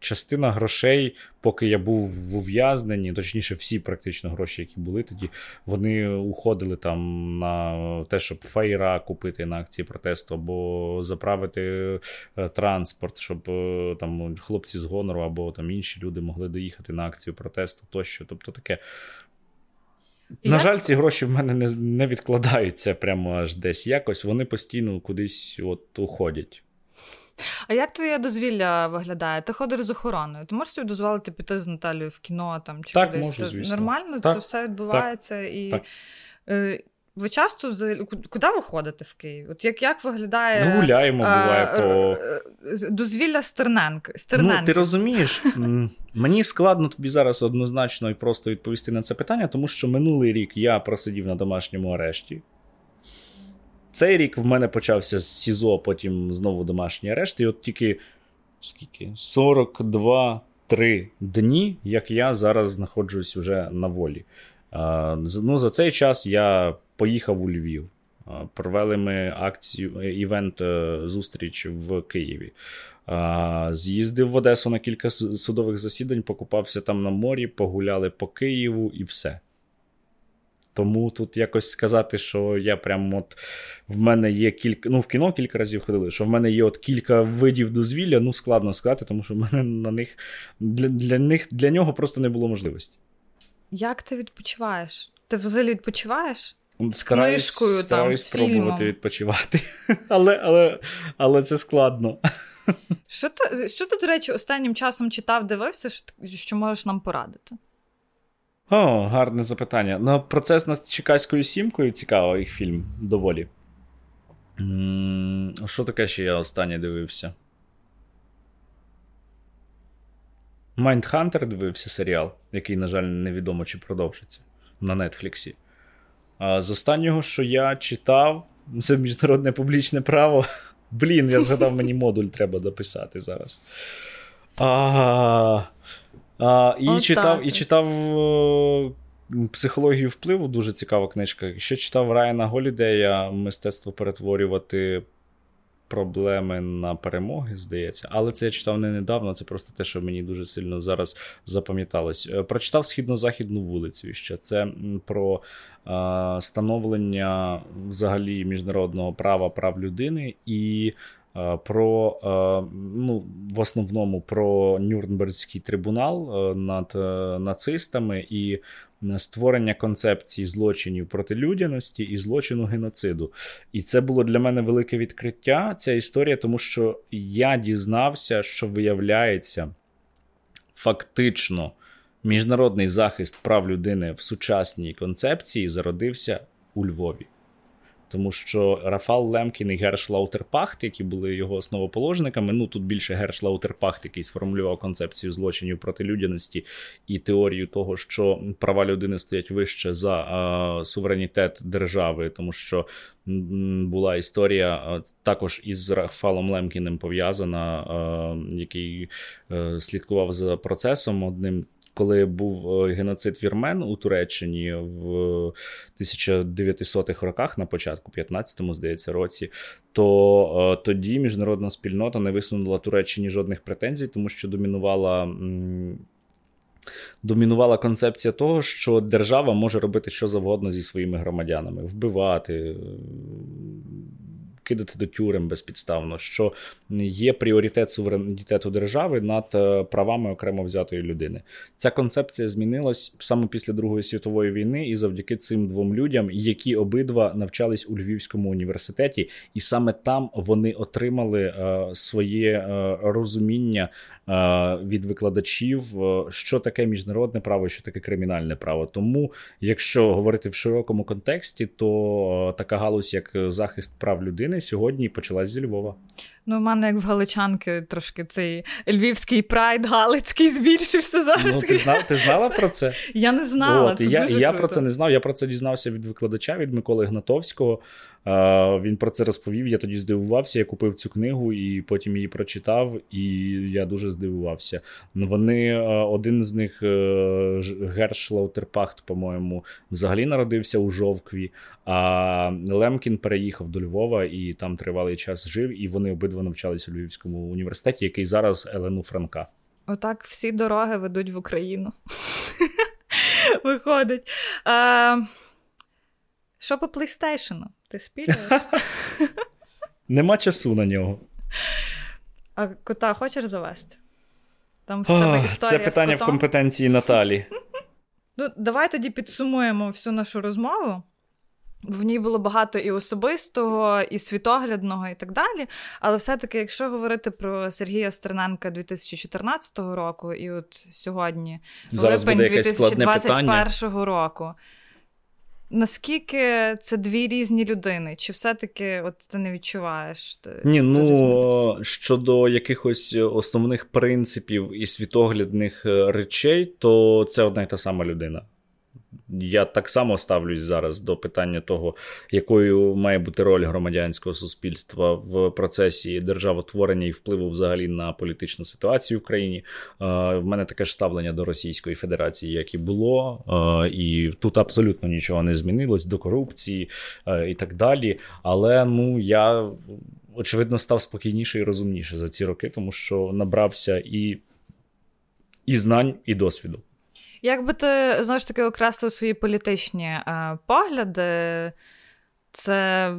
Частина грошей, поки я був в ув'язненні, точніше, всі практично гроші, які були тоді, вони уходили там на те, щоб фейра купити на акції протесту, або заправити е, транспорт, щоб е, там хлопці з гонору або там інші люди могли доїхати на акцію протесту тощо. Тобто таке. На як... жаль, ці гроші в мене не не відкладаються прямо аж десь якось. Вони постійно кудись от уходять.
А як твоє дозвілля виглядає? Ти ходиш з охороною. Ти можеш собі дозволити піти з Наталією в кіно там чи
так,
кудись?
можу, звісно.
Нормально
так,
це все відбувається
так,
і. Е, ви часто взагалі куди ви ходите в Києві? От як як виглядає
Ну, гуляємо, буває а, по
дозвілля Стерненка?
Ну, ти розумієш, мені складно тобі зараз однозначно і просто відповісти на це питання, тому що минулий рік я просидів на домашньому арешті. Цей рік в мене почався з СІЗО, потім знову домашній арешт, і от тільки скільки? 42 3 дні, як я зараз знаходжусь вже на волі. Ну, За цей час я поїхав у Львів. Провели ми акцію, івент е, зустріч в Києві. З'їздив в Одесу на кілька судових засідань, покупався там на морі, погуляли по Києву і все. Тому тут якось сказати, що я прям от в мене є кілька. Ну, в кіно кілька разів ходили, що в мене є от кілька видів дозвілля, ну складно сказати, тому що в мене на них для, для них для нього просто не було можливості.
Як ти відпочиваєш? Ти взагалі відпочиваєш? З книжкою,
стараюсь
там, з
спробувати відпочивати. Але але, але це складно.
Що ти, що ти, до речі, останнім часом читав, дивився, що можеш нам порадити?
О, гарне запитання. Ну, процес над Чекаською сімкою цікавий фільм доволі. Що таке ще я останнє дивився? Майндхантер дивився серіал, який, на жаль, невідомо чи продовжиться на Нетфліксі. З останнього, що я читав, це міжнародне публічне право. Блін, я згадав, мені модуль треба дописати зараз. А, а, І О, читав і читав психологію впливу, дуже цікава книжка. Ще читав Райана Голідея Мистецтво перетворювати проблеми на перемоги, здається. Але це я читав не недавно, це просто те, що мені дуже сильно зараз запам'яталось. Е, прочитав східно-західну вулицю ще. Це про е, становлення взагалі міжнародного права прав людини і. Е, про ну, в основному про Нюрнбергський трибунал над нацистами і створення концепції злочинів проти людяності і злочину геноциду. І це було для мене велике відкриття, ця історія, тому що я дізнався, що виявляється фактично міжнародний захист прав людини в сучасній концепції зародився у Львові. Тому що Рафал Лемкін і Герш Лаутерпахт, які були його основоположниками, ну тут більше Герш Лаутерпахт, який сформулював концепцію злочинів проти людяності і теорію того, що права людини стоять вище за а, суверенітет держави, тому що була історія також із Рафалом Лемкіним пов'язана, а, який е, слідкував за процесом одним коли був е, геноцид вірмен у Туреччині в 1900-х роках, на початку 15-му, здається, році, то е, тоді міжнародна спільнота не висунула Туреччині жодних претензій, тому що домінувала. Домінувала концепція того, що держава може робити що завгодно зі своїми громадянами, вбивати, кидати до тюрем безпідставно, що є пріоритет суверенітету держави над е, правами окремо взятої людини. Ця концепція змінилась саме після Другої світової війни, і завдяки цим двом людям, які обидва навчались у Львівському університеті, і саме там вони отримали е, своє е, розуміння від викладачів, що таке міжнародне право, що таке кримінальне право. Тому, якщо говорити в широкому контексті, то така галузь, як захист прав людини, сьогодні почалась зі Львова.
Ну, у мене як в Галичанки трошки цей львівський прайд Галицький збільшився зараз.
Ну, Ти знала, ти знала про це?
Я не знала. От, це
Я
дуже
я
круто.
про це не знав. Я про це дізнався від викладача від Миколи Гнатовського. Він про це розповів. Я тоді здивувався. Я купив цю книгу і потім її прочитав, і я дуже здивувався. Вони один з них, е, Герш Лаутерпахт, по-моєму, взагалі народився у Жовкві. А Лемкін переїхав до Львова і там тривалий час жив. І вони обидва навчалися у Львівському університеті, який зараз Елену Франка.
Отак всі дороги ведуть в Україну. Виходить. А, Що по PlayStation? Ти спілюєш?
Нема часу на нього.
А кота хочеш завести? Там історія
Це питання
з
в компетенції Наталі.
Ну, Давай тоді підсумуємо всю нашу розмову. В ній було багато і особистого, і світоглядного, і так далі. Але все-таки, якщо говорити про Сергія Стерненка 2014 року, і от сьогодні,
Зараз
липень
буде 2021
року, наскільки це дві різні людини? Чи все-таки от ти не відчуваєш? Ти
Ні, ну щодо якихось основних принципів і світоглядних е, речей, то це одна й та сама людина. Я так само ставлюсь зараз до питання того, якою має бути роль громадянського суспільства в процесі державотворення і впливу взагалі на політичну ситуацію в країні. В мене таке ж ставлення до Російської Федерації, як і було, і тут абсолютно нічого не змінилось до корупції і так далі. Але ну я очевидно став спокійніше і розумніше за ці роки, тому що набрався і, і знань, і досвіду.
Як би ти знову ж таки окреслив свої політичні е, погляди? Це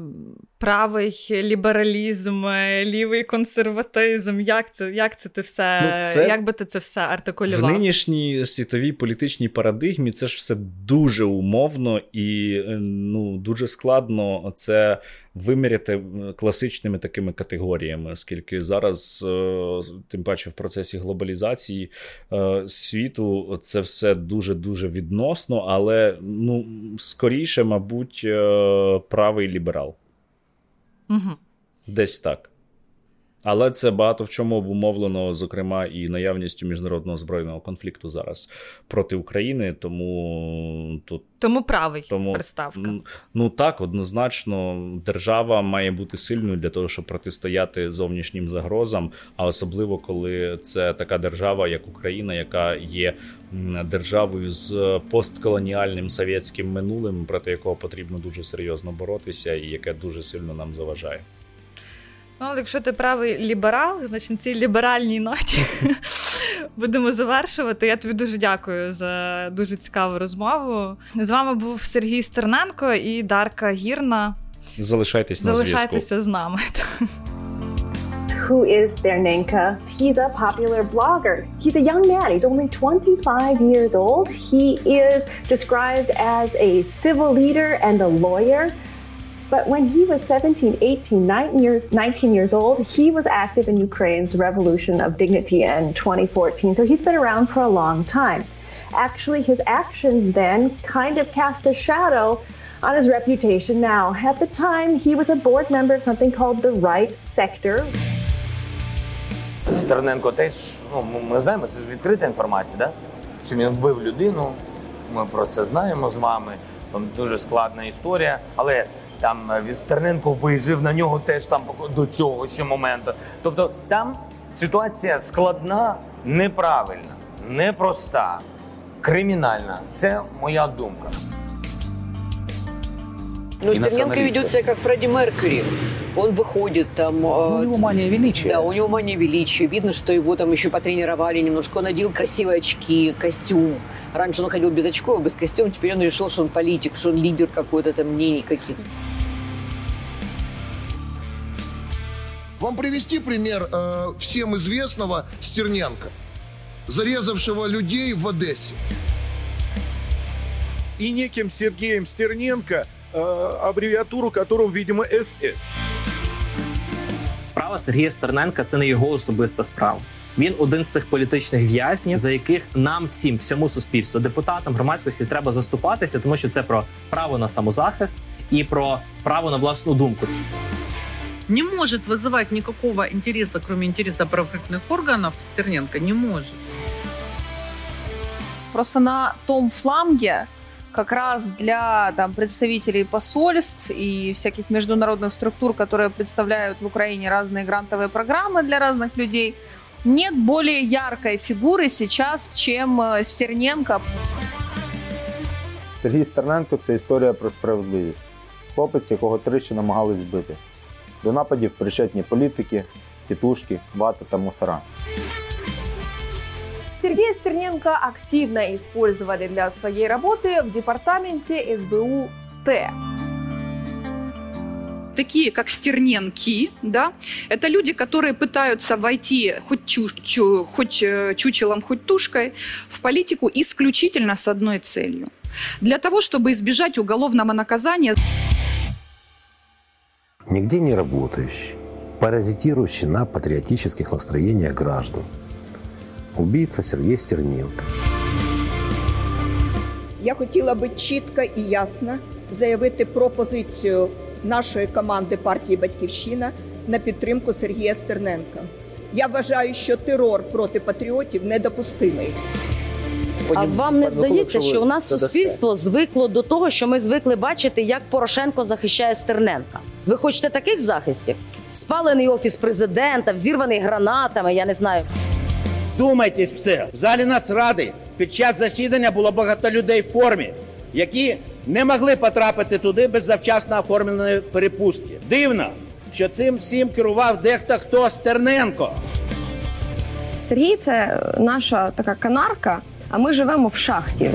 правий лібералізм, лівий консерватизм. Як це як це ти все, ну, це... як би ти це все артикулював?
В нинішній світовій політичній парадигмі це ж все дуже умовно і е, ну, дуже складно це виміряти класичними такими категоріями, оскільки зараз, е, тим паче в процесі глобалізації е, світу, це все дуже дуже відносно, але ну скоріше, мабуть, правий ліберал.
Угу.
Десь так. Але це багато в чому обумовлено, зокрема, і наявністю міжнародного збройного конфлікту зараз проти України. Тому тут
тому правий тому, приставка.
Ну так, однозначно, держава має бути сильною для того, щоб протистояти зовнішнім загрозам. А особливо коли це така держава, як Україна, яка є державою з постколоніальним совєтським минулим, проти якого потрібно дуже серйозно боротися, і яке дуже сильно нам заважає.
Ну, але якщо ти правий ліберал, значить на цій ліберальній ноті будемо завершувати. Я тобі дуже дякую за дуже цікаву розмову. З вами був Сергій Стерненко і Дарка Гірна.
Залишайтесь на
зв'язку. Залишайтеся з нами.
Who is Sternenko? He's a popular blogger. He's a young man. He's only 25 years old. He is described as a civil leader and a lawyer. But when he was 17, 18, 19 years, 19 years old, he was active in Ukraine's Revolution of Dignity in 2014. So he's been around for a long time. Actually, his actions then kind of cast a shadow on his reputation now. At the time, he was a board member of something called the Right Sector.
Стерненко теж, ну, ми знаємо, це ж відкрита інформація, да? що він вбив людину. Ми про це знаємо з вами. Там дуже складна історія. Але Там е, Вістерненко вижив на нього теж там до цього ще моменту. Тобто там ситуація складна, неправильна, непроста, кримінальна. Це моя думка.
Ну, Стерненко ведет себя как Фредди Меркьюри. Он выходит там...
Ну, у него мания величия.
Да, у него мания величия. Видно, что его там еще потренировали немножко. Он надел красивые очки, костюм. Раньше он ходил без очков, без костюма. Теперь он решил, что он политик, что он лидер какой-то там мнений каких-то.
Вам привести пример э, всем известного Стерненко, зарезавшего людей в Одессе.
И неким Сергеем Стерненко, э, аббревиатуру которого, видимо, СС.
Справа Сергія Стерненка це не його особиста справа. Він один з тих політичних в'язнів, за яких нам всім, всьому суспільству, депутатам громадськості треба заступатися, тому що це про право на самозахист і про право на власну думку.
не может вызывать никакого интереса, кроме интереса правоохранительных органов, Стерненко не может.
Просто на том фланге как раз для там, представителей посольств и всяких международных структур, которые представляют в Украине разные грантовые программы для разных людей, нет более яркой фигуры сейчас, чем э, Стерненко.
Сергій Стерненко це історія про справедливість. Хлопець, якого тричі намагались вбити. До нападів причетні політики, тітушки, вата та мусора.
Сергея Стерненко активно использовали для своей работы в департаменте СБУ Т.
Такие, как Стерненки, да, это люди, которые пытаются войти хоть, чу, чу, хоть э, чучелом, хоть тушкой в политику исключительно с одной целью. Для того, чтобы избежать уголовного наказания.
нигде не работающий, паразитирующий на патриотических настроениях граждан. Убийца Сергей Стерненко.
Я хотіла би чітко і ясно заявити про позицію нашої команди партії Батьківщина на підтримку Сергія Стерненка. Я вважаю, що терор проти патріотів недопустимий.
А вам не здається, що у нас суспільство звикло до того, що ми звикли бачити, як Порошенко захищає Стерненка? Ви хочете таких захистів? Спалений офіс президента, взірваний гранатами. Я не знаю.
Думайтесь все в залі нацради під час засідання було багато людей в формі, які не могли потрапити туди без завчасно оформленої перепустки. Дивно, що цим всім керував дехто хто Стерненко.
Сергій це наша така канарка. А ми живемо в шахті.